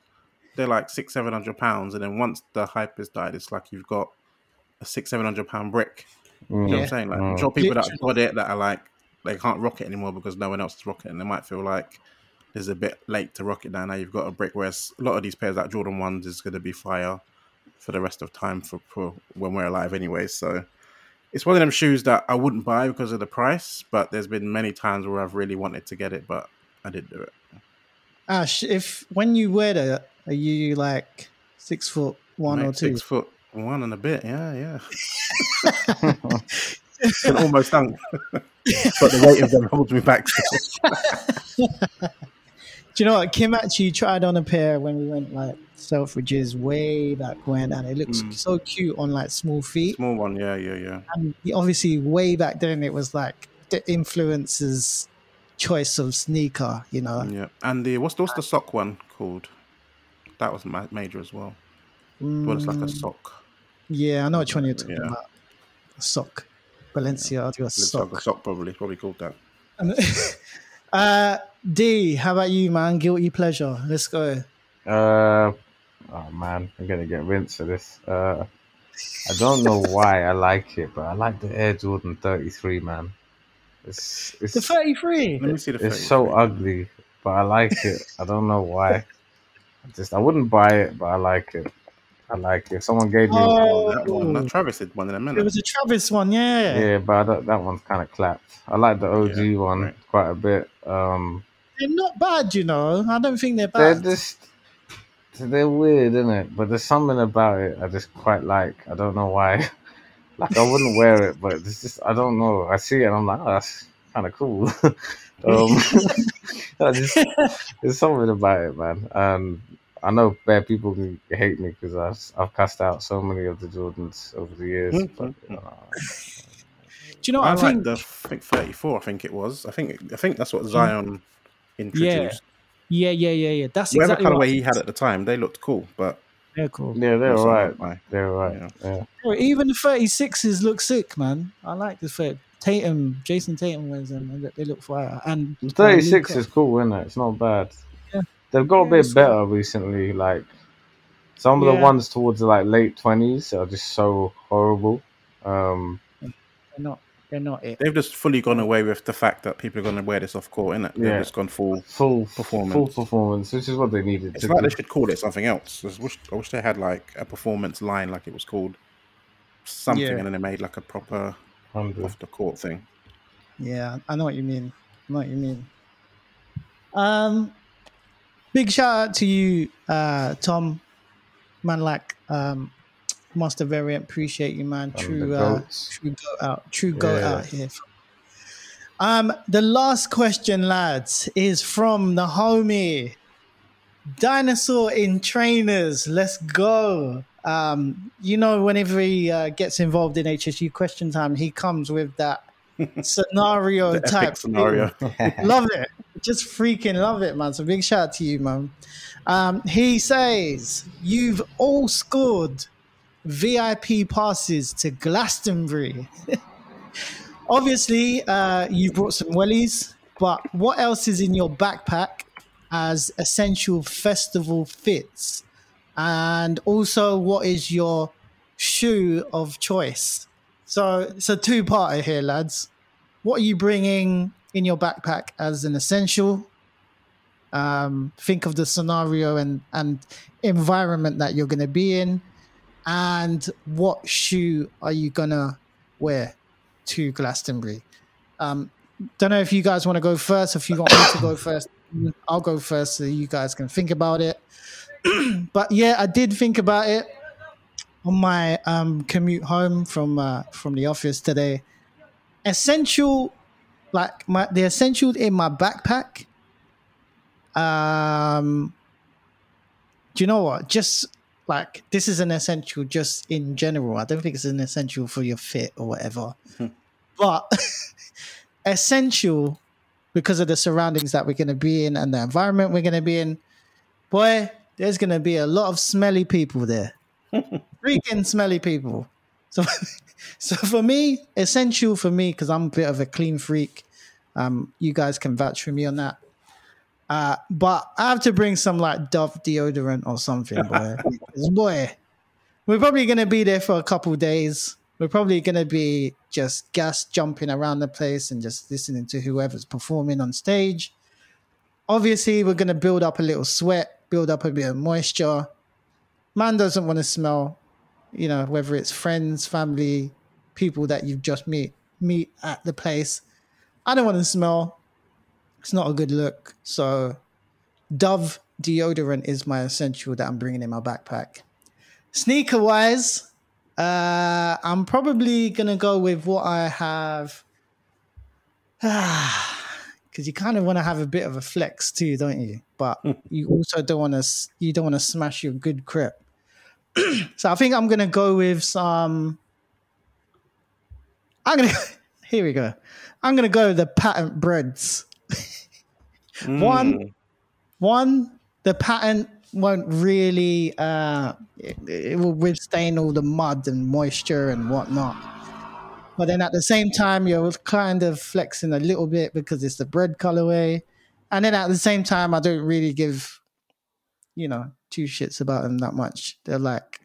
They're like six, seven hundred pounds, and then once the hype has died, it's like you've got a six, seven hundred pound brick. You know what I'm saying? Like I'm Mm. sure people that Literally. got it that are like they can't rock it anymore because no one else is rocking it, and they might feel like it's a bit late to rock it now. Now you've got a brick, whereas a lot of these pairs like Jordan ones is going to be fire for the rest of time for, for when we're alive anyway. So it's one of them shoes that I wouldn't buy because of the price, but there's been many times where I've really wanted to get it, but I didn't do it. Ash, if when you wear that, are you like six foot one Mate, or two? Six foot one and a bit, yeah, yeah. *laughs* *laughs* Can almost dunk. *laughs* but the weight of them holds me back. Do you know what? Kim actually tried on a pair when we went like Selfridges way back when, and it looks Mm. so cute on like small feet. Small one, yeah, yeah, yeah. And obviously, way back then, it was like the influencer's choice of sneaker. You know, Yeah, and the what's the, what's the sock one called? That was ma- major as well. But it's like a Mm, sock. yeah, I know which one you're talking Yeah. about. A sock, Balenciaga It's like sock. a sock, probably, probably called that. *laughs* And- uh, D, how about you, man? Guilty pleasure. Let's go. Uh, oh man, I'm gonna get rinsed for this. Uh, I don't know why I like it, but I like the Air Jordan 33, man. It's it's The 33. Let me see the. it's so ugly, but I like it. I don't know why. I just I wouldn't buy it, but I like it. I like it. Someone gave me Oh, that one. Oh. That Travis did one in a minute. It was a Travis one, yeah. yeah, but don't, that one's kind of clapped. I like the OG Yeah, one right. quite a bit. Um, They're not bad, you know. I don't think they're bad. they're just they're weird, isn't it? But there's something about it I just quite like. I don't know why. *laughs* like I wouldn't wear it, but it's just I don't know. I see it and I'm like, oh, that's kind of cool. *laughs* um, *laughs* just, there's something about it, man. And I know bad people can hate me because I've I've cast out so many of the Jordans over the years. Mm, But you know, Do you know? I, I, like think the I think 34. I think it was. I think I think that's what Zion introduced. yeah, yeah, yeah, yeah. That's Whatever exactly colorway what. he had at the time, they looked cool, but they're cool. yeah, they're also alright. not They're alright. Yeah. Yeah. Even the 36s look sick, man. I like the fit. Tatum, Jayson Tatum wears them. They look fire. And uh, 36 is cool, isn't it? It's not bad. Yeah. They've got a bit it's better recently. Like Some of Yeah. the ones towards the like late twenties are just so horrible. Um, They're not. They're not it. They've just fully gone away with the fact that people are going to wear this off court, innit? They've Yeah. just gone full. full Performance. full performance, which is what they needed It's to like do. they should call it something else. I wish, I wish they had like a performance line, like it was called something, Yeah. and then they made like a proper Hundred. off the court thing. Yeah, I know what you mean. I know what you mean. Um, big shout out to you, uh, Tom. Man, like um, Master Variant, appreciate you, man. True, uh, true go out, true go Yeah. out here. Um, the last question, lads, is from the homie Dinosaur in Trainers. Let's go. Um, you know, whenever he uh, gets involved in HSU question time, he comes with that *laughs* scenario type scenario. love it. Just freaking love it, man. So big shout out to you, man. Um, he says you've all scored VIP passes to Glastonbury. *laughs* Obviously, uh, you brought some wellies, but what else is in your backpack as essential festival fits? And also, what is your shoe of choice? So it's a two-parter here, lads what are you bringing in your backpack as an essential. Um, think of the scenario and, and environment that you're going to be in and what shoe are you going to wear to glastonbury. Um, don't know if you guys want to go first. If you want me to go *coughs* first i'll go first so you guys can think about it. *clears throat* But yeah i did think about it on my um, commute home from uh, from the office today. Essential like my the essentials in my backpack. Um do you know what? Just like this is an essential just in general. I don't think it's an essential for your fit or whatever. But *laughs* essential because of the surroundings that we're going to be in and the environment we're going to be in. Boy there's going to be a lot of smelly people there. *laughs* Freaking smelly people. So *laughs* so for me, essential for me because I'm a bit of a clean freak. Um, you guys can vouch for me on that. Uh, but I have to bring some like Dove deodorant or something, boy. *laughs* Boy, we're probably gonna be there for a couple days. We're probably gonna be just gas jumping around the place and just listening to whoever's performing on stage. Obviously, we're gonna build up a little sweat, build up a bit of moisture. Man doesn't want to smell you know, whether it's friends, family, people that you've just meet meet at the place. I don't want to smell. It's not a good look. So, Dove deodorant is my essential that I'm bringing in my backpack. Sneaker wise, uh, I'm probably gonna go with what I have. *sighs* Because you kind of want to have a bit of a flex too, don't you? But you also don't want to. You don't want to smash your good crep. *clears throat* So I think I'm gonna go with some. I'm gonna. *laughs* Here we go. I'm gonna go with the patent Breds. *laughs* One, Mm. one, the patent won't really. Uh, it, it will withstand all the mud and moisture and whatnot. But then at the same time, you're kind of flexing a little bit because it's the Bred colorway, and then at the same time, I don't really give, you know, two shits about them that much. They're like,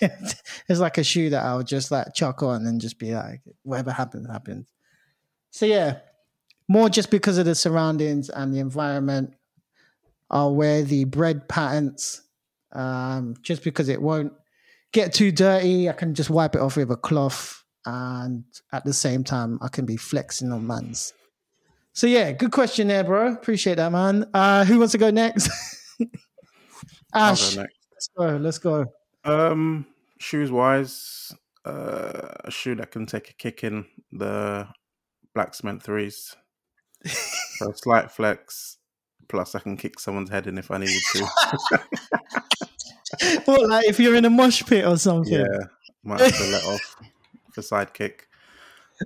*laughs* it's like a shoe that I'll just like chuck on and just be like, whatever happens, happens. So yeah, more just because of the surroundings and the environment. I'll wear the Bred patterns, um, just because it won't get too dirty. I can just wipe it off with a cloth, and at the same time, I can be flexing on man's. So yeah, good question there, bro. Appreciate that, man. Uh, who wants to go next? *laughs* I'll Ash, let's go. Let's go. Um, shoes wise, uh, a shoe that can take a kick in the black cement threes. so a slight flex. Plus, I can kick someone's head in if I needed to. *laughs* What, like if you're in a mosh pit or something? yeah, might have to let off for sidekick.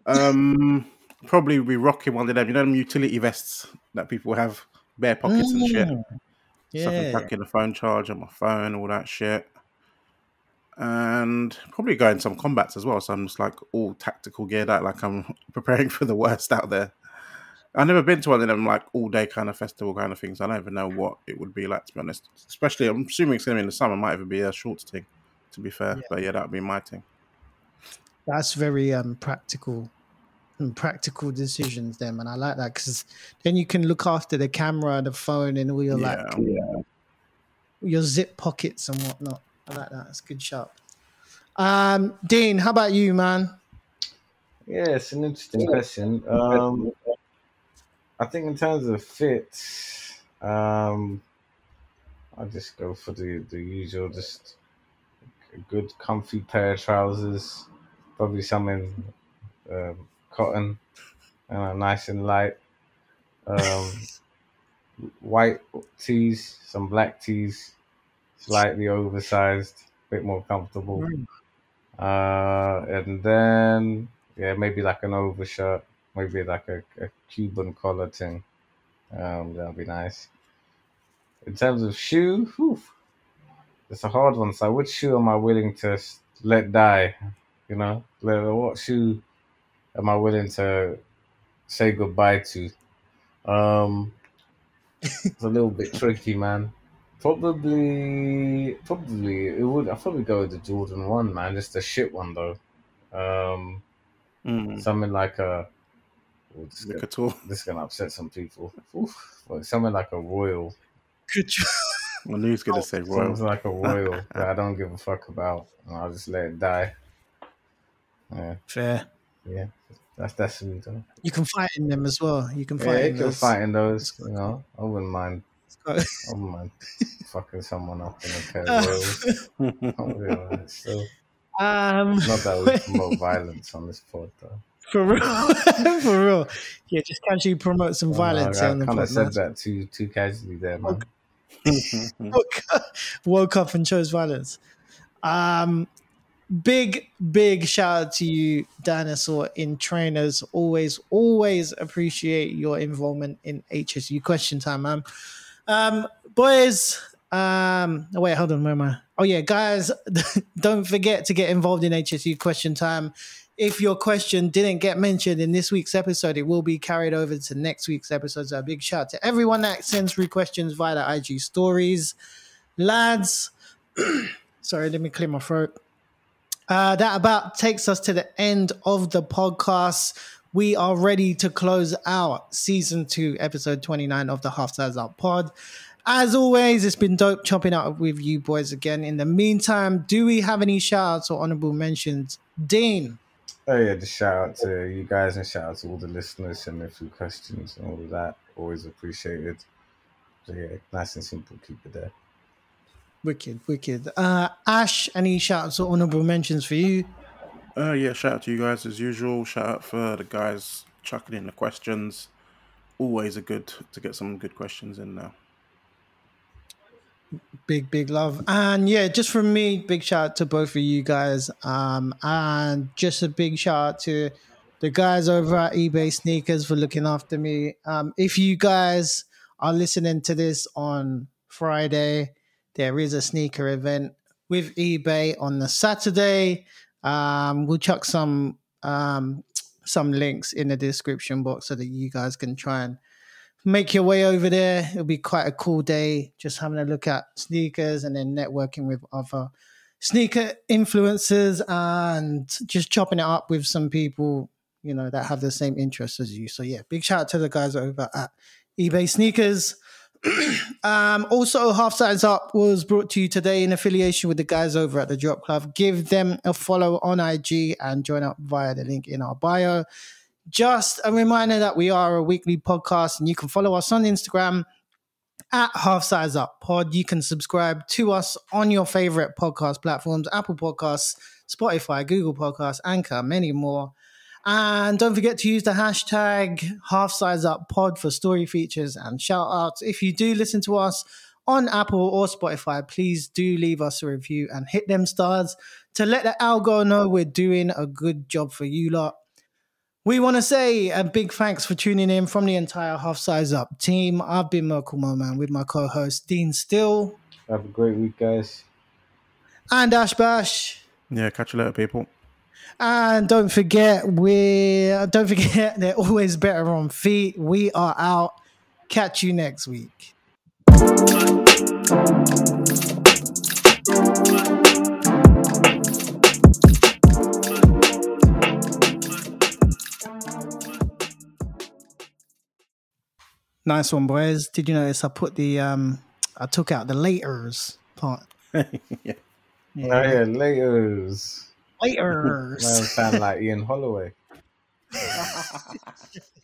Um, probably be rocking one of them. You know them utility vests that people have, bare pockets and shit. Mm, So I can Yeah. in a phone charger, on my phone, all that shit. And probably go in some combats as well. So I'm just like all tactical geared out, like I'm *laughs* preparing for the worst out there. I've never been to one of them like all day kind of festival kind of things. I don't even know what it would be like to be honest. Especially, I'm assuming it's going to be in the summer. Might even be a short thing, to be fair. Yeah. But yeah, that would be my thing. That's very um practical and practical decisions then and I like that because then you can look after the camera, the phone and all your like Yeah. your zip pockets and whatnot. I like that. That's a good shot. Um, Dean, how about you, man? Yeah, it's an interesting question. Um, I think in terms of fit, um, I just go for the the usual, just a good comfy pair of trousers, probably some in um, cotton, uh, nice and light. Um, white tees, some black tees, slightly oversized, a bit more comfortable. Uh, and then yeah, maybe like an overshirt, maybe like a, a Cuban collar thing. Um, that'll be nice. In terms of shoe, whew, it's a hard one. So, which shoe am I willing to let die? You know, Let- what shoe am I willing to say goodbye to? Um, it's a little bit tricky, man. Probably, probably it would. I'd probably go with the Jordan One, man. Just a shit one though. Um, Mm. something like a. oh, this, The gonna, couture. this is gonna upset some people. Oof. Well, something like a royal. Good job. I knew he was going to say royal. Something like a royal *laughs* that I don't give a fuck about, and I'll just let it die. Yeah, Fair. Yeah. That's that's me though. You can fight in them as well. You can fight. Yeah, you can those. fight in those. You know, I wouldn't mind. I wouldn't mind *laughs* fucking someone up in a pair of. Oh, yeah, *laughs* um, Not that we *laughs* promote violence on this pod, though. for real, for real. Yeah, just casually promote some Oh, violence no, I on the kind of said that too too casually there, man. woke, woke up and chose violence. Um, big, big shout out to you, Dinosaur, in trainers. Always, always appreciate your involvement in HSU question time, man. Um, boys, um, oh, wait, hold on, where am I? Oh, yeah, guys, *laughs* don't forget to get involved in HSU question time. If your question didn't get mentioned in this week's episode, it will be carried over to next week's episode. So a big shout out to everyone that sends through questions via the IG stories. Lads, *clears throat* sorry, let me clear my throat. Uh, that about takes us to the end of the podcast. We are ready to close out season two, episode 29 of the Half Size Up pod. As always, it's been dope chopping out with you boys again. In the meantime, do we have any shout outs or honorable mentions? Dean, Oh yeah, just shout out to you guys and shout out to all the listeners and a few questions and all of that. Always appreciated. So yeah, nice and simple. Keep it there. Wicked, wicked. Uh, Ash, any shout outs or honorable mentions for you? Uh, yeah, shout out to you guys as usual. Shout out for the guys chucking in the questions. Always a good to get some good questions in now. Big, big love. And yeah, just from me, big shout out to both of you guys. Um, and just a big shout out to the guys over at eBay Sneakers for looking after me. Um, if you guys are listening to this on Friday, there is a sneaker event with eBay on the Saturday. Um, we'll chuck some um, some links in the description box so that you guys can try and make your way over there. It'll be quite a cool day, just having a look at sneakers and then networking with other sneaker influencers and just chopping it up with some people, you know, that have the same interests as you. So yeah, big shout out to the guys over at eBay Sneakers. *clears throat* um, also, Half Size Up was brought to you today in affiliation with the guys over at the Drop Club. Give them a follow on IG and join up via the link in our bio. Just a reminder that we are a weekly podcast and you can follow us on Instagram at Half Size Up Pod. You can subscribe to us on your favorite podcast platforms Apple Podcasts, Spotify, Google Podcasts, Anchor, many more. And don't forget to use the hashtag half size up pod for story features and shout outs. If you do listen to us on Apple or Spotify, please do leave us a review and hit them stars to let the algo know we're doing a good job for you lot. We want to say a big thanks for tuning in from the entire Half Size Up team. I've been Merkle Moe Man with my co host Dean Still Have a great week, guys. and Ash Bash. Yeah, catch you later, people. And don't forget, we don't forget *laughs* they're always better on feet. We are out. Catch you next week. Nice one, boys. Did you notice I put the um I took out the laters part. *laughs* yeah. Oh yeah, laters. Man, sound like Ian Holloway. *laughs*